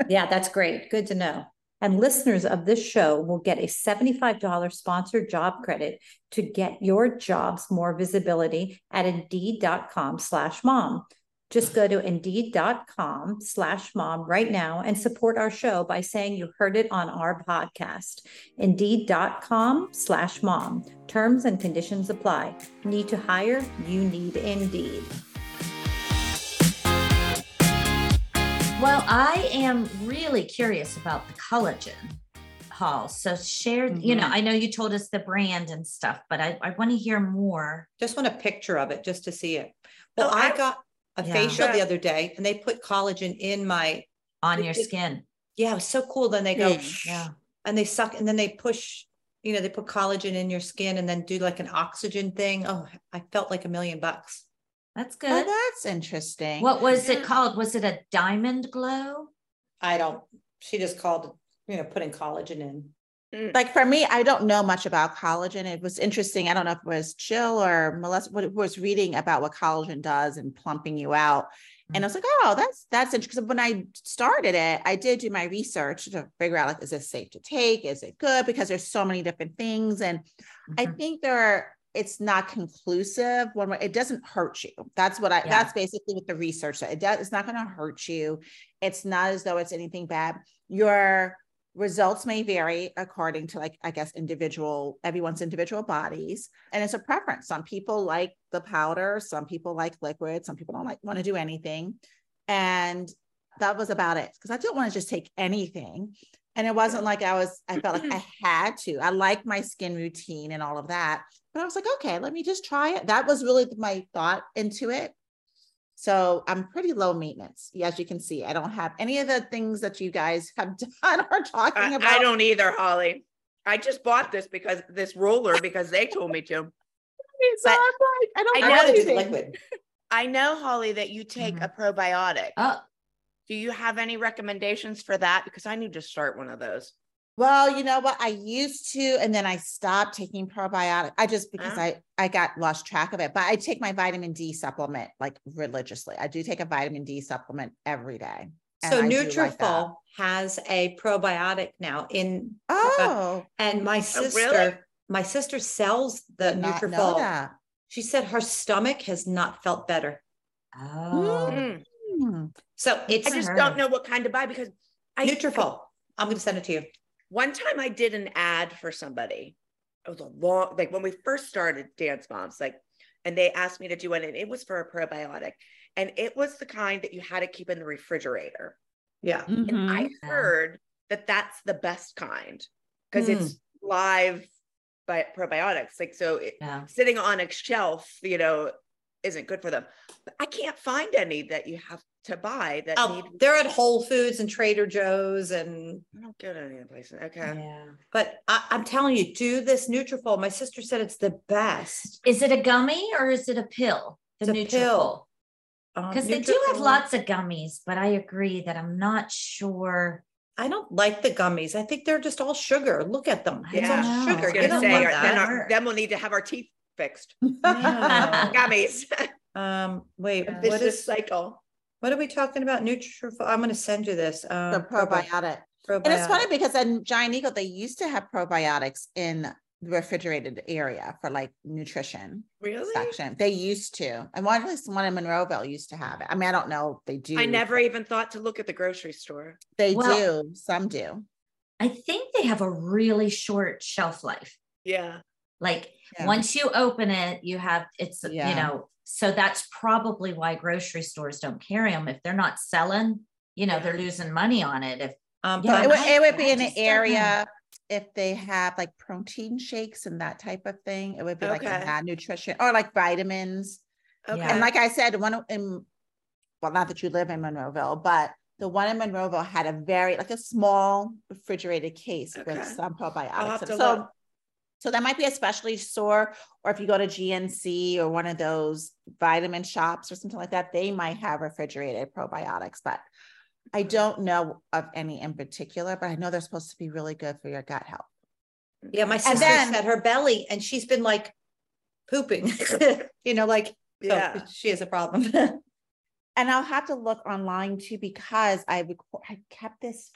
Yeah, that's great. Good to know. And listeners of this show will get a $75 sponsored job credit to get your jobs more visibility at indeed.com slash mom. Just go to indeed.com slash mom right now and support our show by saying you heard it on our podcast. Indeed.com slash mom. Terms and conditions apply. Need to hire? You need Indeed. Well, I am really curious about the collagen hall. So share, you know, Mhm. I know you told us the brand and stuff, but I, I want to hear more. Just want a picture of it just to see it. Well, Oh, I I- got a Yeah. facial the other day and they put collagen in my, on your it- skin. yeah, it was so cool. Then they go, Mm. Yeah. and they suck and then they push, you know, they put collagen in your skin and then do like an oxygen thing. Oh, I felt like a million bucks. That's Oh, good. that's interesting. What was it called? Was it a diamond glow? I don't, she just called, you know, putting collagen in. like for me, I don't know much about collagen. It was interesting. I don't know if it was Jill or Melissa what was reading about what collagen does and plumping you out. And I was like, oh, that's that's interesting. Because when I started it, I did do my research to figure out like, is this safe to take? Is it good? Because there's so many different things. And I Mhm. think there are it's not conclusive one way it doesn't hurt you. That's what i Yeah. that's basically what the research said. It does it's not going to hurt you. It's not as though it's anything bad. Your results may vary according to like i guess individual everyone's individual bodies. And it's a preference. Some people like the powder some people like liquid some people don't like want to do anything. And that was about it because i didn't want to just take anything and it wasn't like i was i felt like i had to i like my skin routine and all of that but i was like okay let me just try it that was really my thought into it so i'm pretty low maintenance as you can see i don't have any of the things that you guys have done or talking I, about I don't either, Holly. I just bought this because this roller because they told me to. so I'm like, I don't I know know do anything. liquid. I know, Holly, that you take mm-hmm. a probiotic. Oh, Do you have any recommendations for that? Because I need to start one of those. Well, you know what? I used to, and then I stopped taking probiotic. I just because Ah. I I got lost track of it. But I take my vitamin D supplement like religiously. I do take a vitamin D supplement every day. So I do like has a probiotic now in, Oh, and my sister, really? my sister sells the did Nutrafol. She said her stomach has not felt better. oh. Mm. So it's I just her. don't know what kind to buy because I Nutrafol. I'm going to send it to you. One time I did an ad for somebody. It was a long, like when we first started Dance Moms, like, and they asked me to do it, and it was for a probiotic, and it was the kind that you had to keep in the refrigerator. Yeah. And I Yeah. heard that that's the best kind because Mm. it's live by probiotics. Like, so it, Yeah. sitting on a shelf, you know, isn't good for them. But I can't find any that you have to buy that Oh, need. they're at Whole Foods and Trader Joe's and I don't go to any of the places. Okay. Yeah. but I, I'm telling you, do this Nutrafol. My sister said it's the best. Is it a gummy or is it a pill? The It's a pill. Um, Because they do have lots of gummies, but I agree that I'm not sure. I don't like the gummies. I think they're just all sugar. Look at them. It's Yeah. all I I sugar. was You don't say, then, that. our, then we'll need to have our teeth fixed. No. Gummies. um, wait, A what vicious is cycle. What are we talking about? Nutrafol. I'm going to send you this. Um, The probiotic. And it's funny because in Giant Eagle, they used to have probiotics in the refrigerated area for like nutrition Really? section. They used to. And one, at least one in Monroeville used to have it. I mean, I don't know if they do. I never even thought to look at the grocery store. They Well- do. Some do. I think they have a really short shelf life. Yeah. Like Yeah. once you open it, you have it's you know, so that's probably why grocery stores don't carry them. If they're not selling, you know, they're losing money on it. If Um, Yeah, but It would, I- it would be in an just don't know. area if they have like protein shakes and that type of thing. It would be like in Okay. nutrition or like vitamins. Okay. And like I said, one in well, not that you live in Monroeville, but the one in Monroeville had a very like a small refrigerated case Okay. with some probiotics. have in to it. So look. So that might be a specialty store, or if you go to GNC or one of those vitamin shops or something like that, they might have refrigerated probiotics. But I don't know of any in particular, but I know they're supposed to be really good for your gut health. yeah, my sister then- said her belly, and she's been like pooping. you know, like so Yeah. she has a problem. And I'll have to look online too because I record, I kept this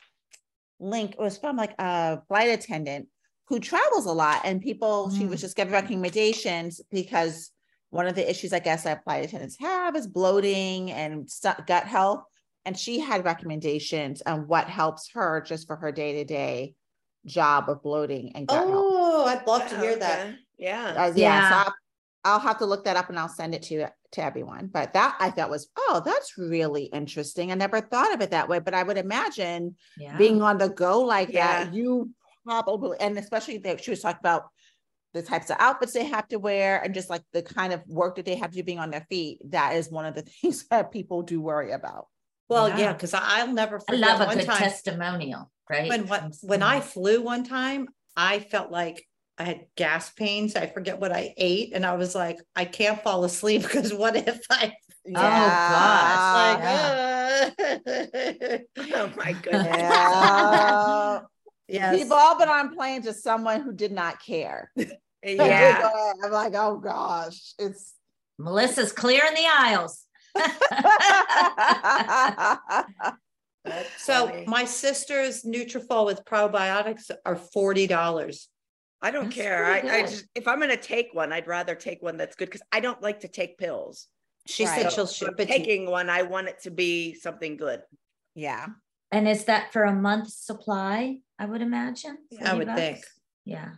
link. It was from like a flight attendant who travels a lot, and people she was Mm. just giving recommendations because one of the issues I guess that flight attendants have is bloating and stu- gut health. And she had recommendations on what helps her just for her day to day job of bloating and gut health. oh, I'd love to hear that. Yeah. Uh, yeah, so I'll, I'll have to look that up and I'll send it to to everyone. But that I thought was, oh, that's really interesting. I never thought of it that way. But I would imagine yeah. being on the go like Yeah. that, you probably, and especially that she was talking about the types of outfits they have to wear and just like the kind of work that they have to do being on their feet. That is one of the things that people do worry about. Well, Yeah. yeah, because I'll never I forget love a one good time testimonial, right? when what when I flew one time, I felt like I had gas pains. I forget what I ate, and I was like, I can't fall asleep because what if I gosh. like? uh, oh my goodness. Yeah. Yes. We've all been on planes with someone who did not care. Yeah. I'm like, oh gosh, it's Melissa's clearing the aisles. So funny. my sister's Nutrafol with probiotics are forty dollars. I don't That's care. I, I just if I'm gonna take one, I'd rather take one that's good because I don't like to take pills. She Right. said So she'll if ship I'm it to taking one, I want it to be something good. yeah. And is that for a month's supply? I would imagine. I 40 would think. Yeah.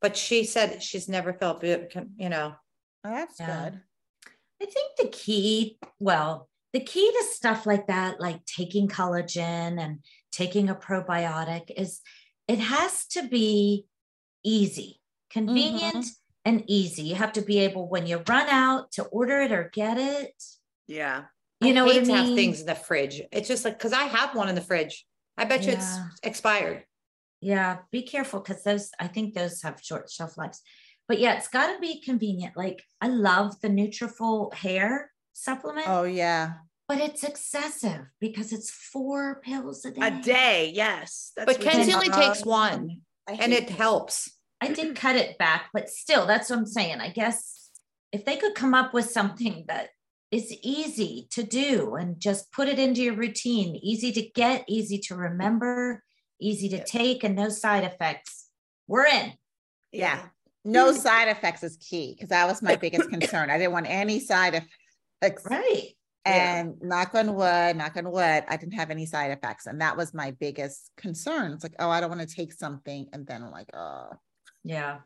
But she said she's never felt it, you know. Oh, that's Yeah. good. I think the key, well, the key to stuff like that, like taking collagen and taking a probiotic, is it has to be easy, convenient, mm-hmm. and easy. You have to be able, when you run out, to order it or get it. Yeah. You know I what hate I to have things in the fridge. It's just like because I have one in the fridge. I bet you it's expired. Yeah, be careful because those, I think those have short shelf lives. But yeah, it's got to be convenient. Like I love the Nutrafol hair supplement, Oh yeah. but it's excessive because it's four pills a day. A day, yes. That's But Kenzie only takes one and it that. helps. I did cut it back, but still, that's what I'm saying. I guess if they could come up with something that is easy to do and just put it into your routine, easy to get, easy to remember, easy to take, and no side effects, we're in. Yeah. No side effects is key because that was my biggest concern. I didn't want any side effects. Right. Yeah. And knock on wood, knock on wood, I didn't have any side effects. And that was my biggest concern. It's like, oh, I don't want to take something. And then I'm like, oh, Yeah.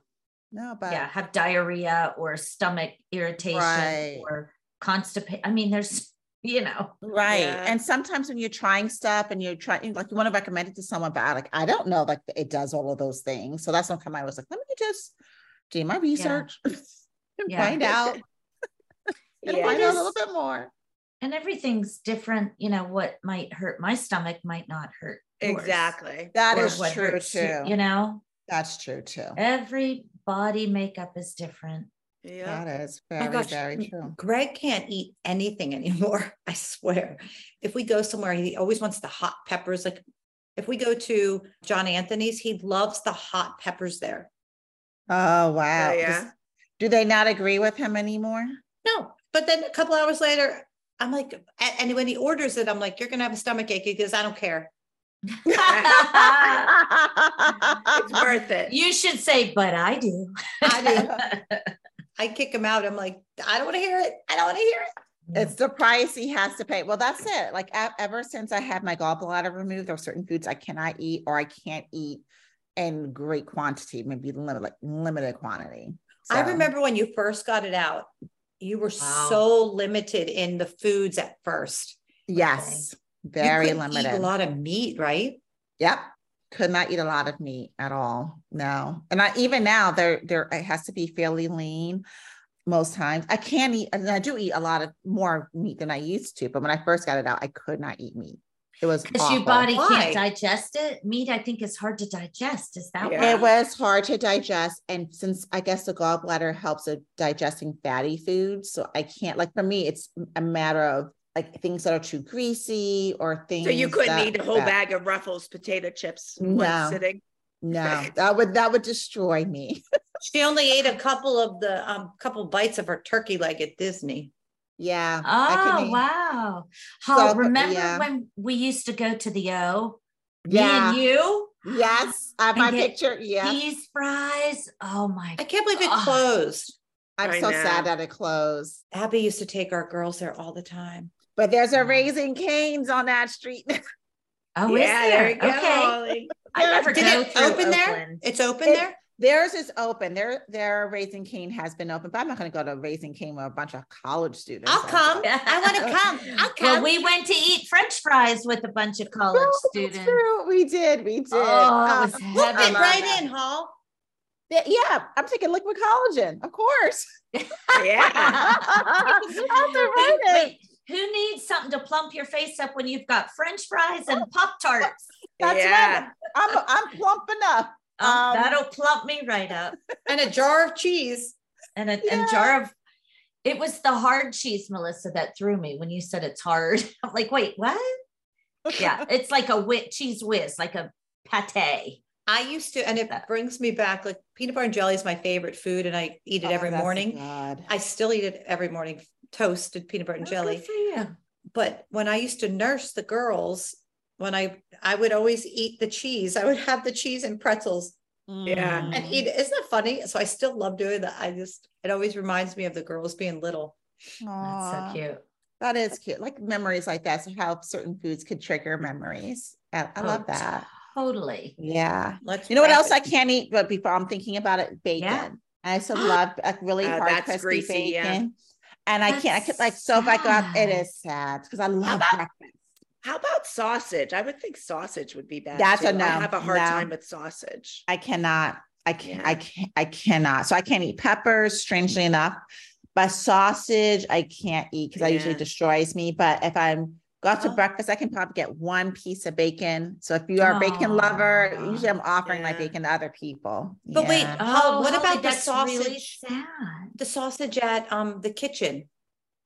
no, but yeah. Have diarrhea or stomach irritation Right. or constipation. I mean, there's, you know, Right. Yeah. And sometimes when you're trying stuff and you're trying, like you want to recommend it to someone, but like, I don't know, like it does all of those things. So that's when come I was like, let me just do my research and Yeah. find out and Yeah. find out a little bit more. and everything's different. You know, what might hurt my stomach might not hurt. yours. Exactly. That or is true hurts you, too. You know, That's true too. every body makeup is different. Yeah. That is My very, gosh, very true. Greg can't eat anything anymore. I swear. If we go somewhere, he always wants the hot peppers. Like if we go to John Anthony's, he loves the hot peppers there. Oh, wow. Oh, Does- yeah. Do they not agree with him anymore? No, but then a couple hours later, I'm like, a- and when he orders it, I'm like, you're gonna have a stomach ache because I don't care. It's worth it. you should say, but I do. I do. I kick him out. I'm like, I don't want to hear it. I don't want to hear it. It's the price he has to pay. Well, that's it. Like ever since I had my gallbladder removed, there are certain foods I cannot eat or I can't eat in great quantity, maybe limited, like limited quantity. I remember when you first got it out, you were Wow. so limited in the foods at first. Yes, You very couldn't eat limited. a lot of meat, right? Yep. Could not eat a lot of meat at all. No. And I even now there there it has to be fairly lean most times. I can't eat and I do eat a lot of more meat than I used to, but when I first got it out, I could not eat meat. It was Because your body Why? can't digest it. Meat, I think, is hard to digest. Is that Yeah. why? It was hard to digest. And since I guess the gallbladder helps with digesting fatty foods, so I can't like for me, it's a matter of like things that are too greasy or things. So you couldn't that- eat a whole that- bag of Ruffles potato chips in one No. sitting. No, that would that would destroy me. She only ate a couple of the um couple bites of her turkey leg at Disney. Yeah. Oh, can eat- wow. So, Oh, remember yeah. when we used to go to the O? Yeah. Me and you? Yes, I have my picture. Yeah, Peas, fries. Oh my I can't believe it closed. I'm I so know. sad that it closed. Abby used to take our girls there all the time. But there's a. Raising Cane's on that street. Oh, yeah, is there? you go. Okay. I never Did go it through open there? Oakland. It's open It- there? Theirs is open. Their their Raising Cane has been open, but I'm not going to go to Raising Cane with a bunch of college students. I'll come. I want to come. I'll come. Well, we went to eat French fries with a bunch of college True, that's students. true. We did. We did. Oh, it Uh, was Book it right that. in, Hall. yeah, yeah, I'm taking liquid collagen, of course. Yeah. I'll do Who, right in. wait, who needs something to plump your face up when you've got French fries and Pop Tarts? That's yeah. right. I'm I'm plump enough. Um, Um, that'll plump me right up. And a jar of cheese. And a, Yeah. and jar of. It was the hard cheese, Melissa, that threw me when you said it's hard. I'm like, wait, what? Yeah, it's like a wit Cheez Whiz, like a pate. I used to, and it brings me back. Like peanut butter and jelly is my favorite food, and I eat it Oh, every morning. good. I still eat it every morning, toasted peanut butter and Oh, jelly. good for you. But when I used to nurse the girls, when I I would always eat the cheese. I would have the cheese and pretzels Yeah. and Mm-hmm. eat it. Isn't that funny? So I still love doing that. I just it always reminds me of the girls being little. That's so cute. That is cute. Like memories like that. So how certain foods could trigger memories. I, I love Oh, that. Totally. Yeah. Let's You know what else it. I can't eat, but before I'm thinking about it, bacon. I also love like really Uh, hard that's crispy greasy, yeah. And I can't, I could like, so if I go out, it sad. because I love about- breakfast. How about sausage? I would think sausage would be bad. That's too. a no, I have a hard no. time with sausage. I cannot, I can't, I can't, I cannot. So I can't eat peppers, strangely enough. But sausage, I can't eat because that usually destroys me. But if I'm go out to Oh. breakfast, I can probably get one piece of bacon. So if you are a bacon lover, usually I'm offering my bacon to other people. But wait, Yeah. How- what Holly, about the Oh, that's really sausage? sad. the sausage at um the kitchen.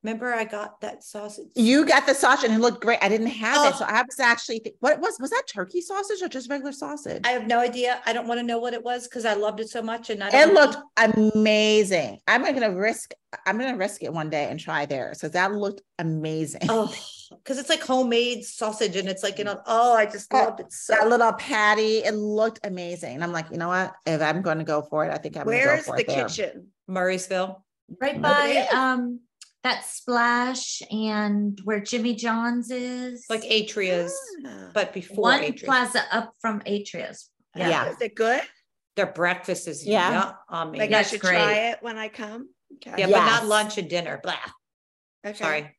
Remember, I got that sausage. You got the sausage and it looked great. I didn't have it. Oh. So I was actually, thi- what was, was that turkey sausage or just regular sausage? I have no idea. I don't want to know what it was because I loved it so much, and I It don't looked know. amazing. I'm gonna risk, I'm gonna risk it one day and try there. So that looked amazing. Oh, because it's like homemade sausage, and it's like you know. Oh, I just loved it so. That little patty, it looked amazing. I'm like, you know what? If I'm gonna go for it, I think I'm gonna go Where's for the it there. kitchen? Murrysville. Right by um that splash and where Jimmy John's is. like Atria's, Ah. but before one Atria's. plaza up from Atria's. Yeah. Yeah. Is it good? Their breakfast is Yeah. yeah. I mean, Like That's I should great. try it when I come. Okay. yeah, but not lunch and dinner. Blah. Okay. Sorry.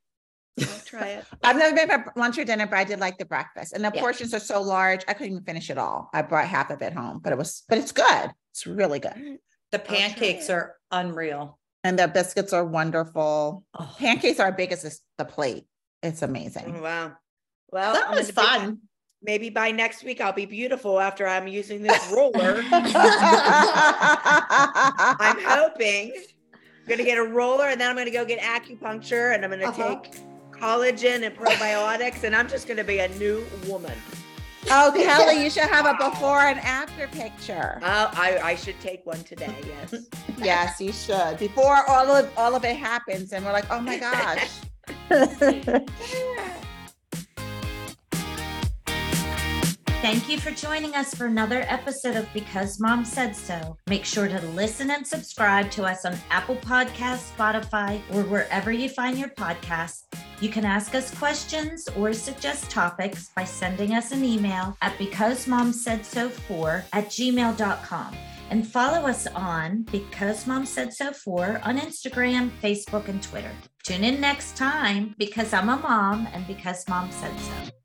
I'll try it. I've never been for lunch or dinner, but I did like the breakfast. And the Yeah. portions are so large, I couldn't even finish it all. I brought half of it home, but it was, but it's good. It's really good. The pancakes are unreal. And the biscuits are wonderful. Oh, Pancakes are big as this- the plate. It's Oh, amazing. wow. Well, that I'm was gonna be- fun. Maybe by next week I'll be beautiful after I'm using this roller. I'm I'm hoping. I'm gonna get a roller and then I'm gonna go get acupuncture and I'm gonna Uh-huh. take collagen and probiotics and I'm just gonna be a new woman. Oh, Kelly, you should have a before and after picture. Uh, I, I should take one today. Yes. Yes, you should. Before all of all of it happens, and we're like, oh my gosh. Thank you for joining us for another episode of Because Mom Said So. Make sure to listen and subscribe to us on Apple Podcasts, Spotify, or wherever you find your podcasts. You can ask us questions or suggest topics by sending us an email at becausemomsaidso4 at gmail.com and follow us on Because Mom Said So 4 on Instagram, Facebook, and Twitter. Tune in next time because I'm a mom and because mom said so.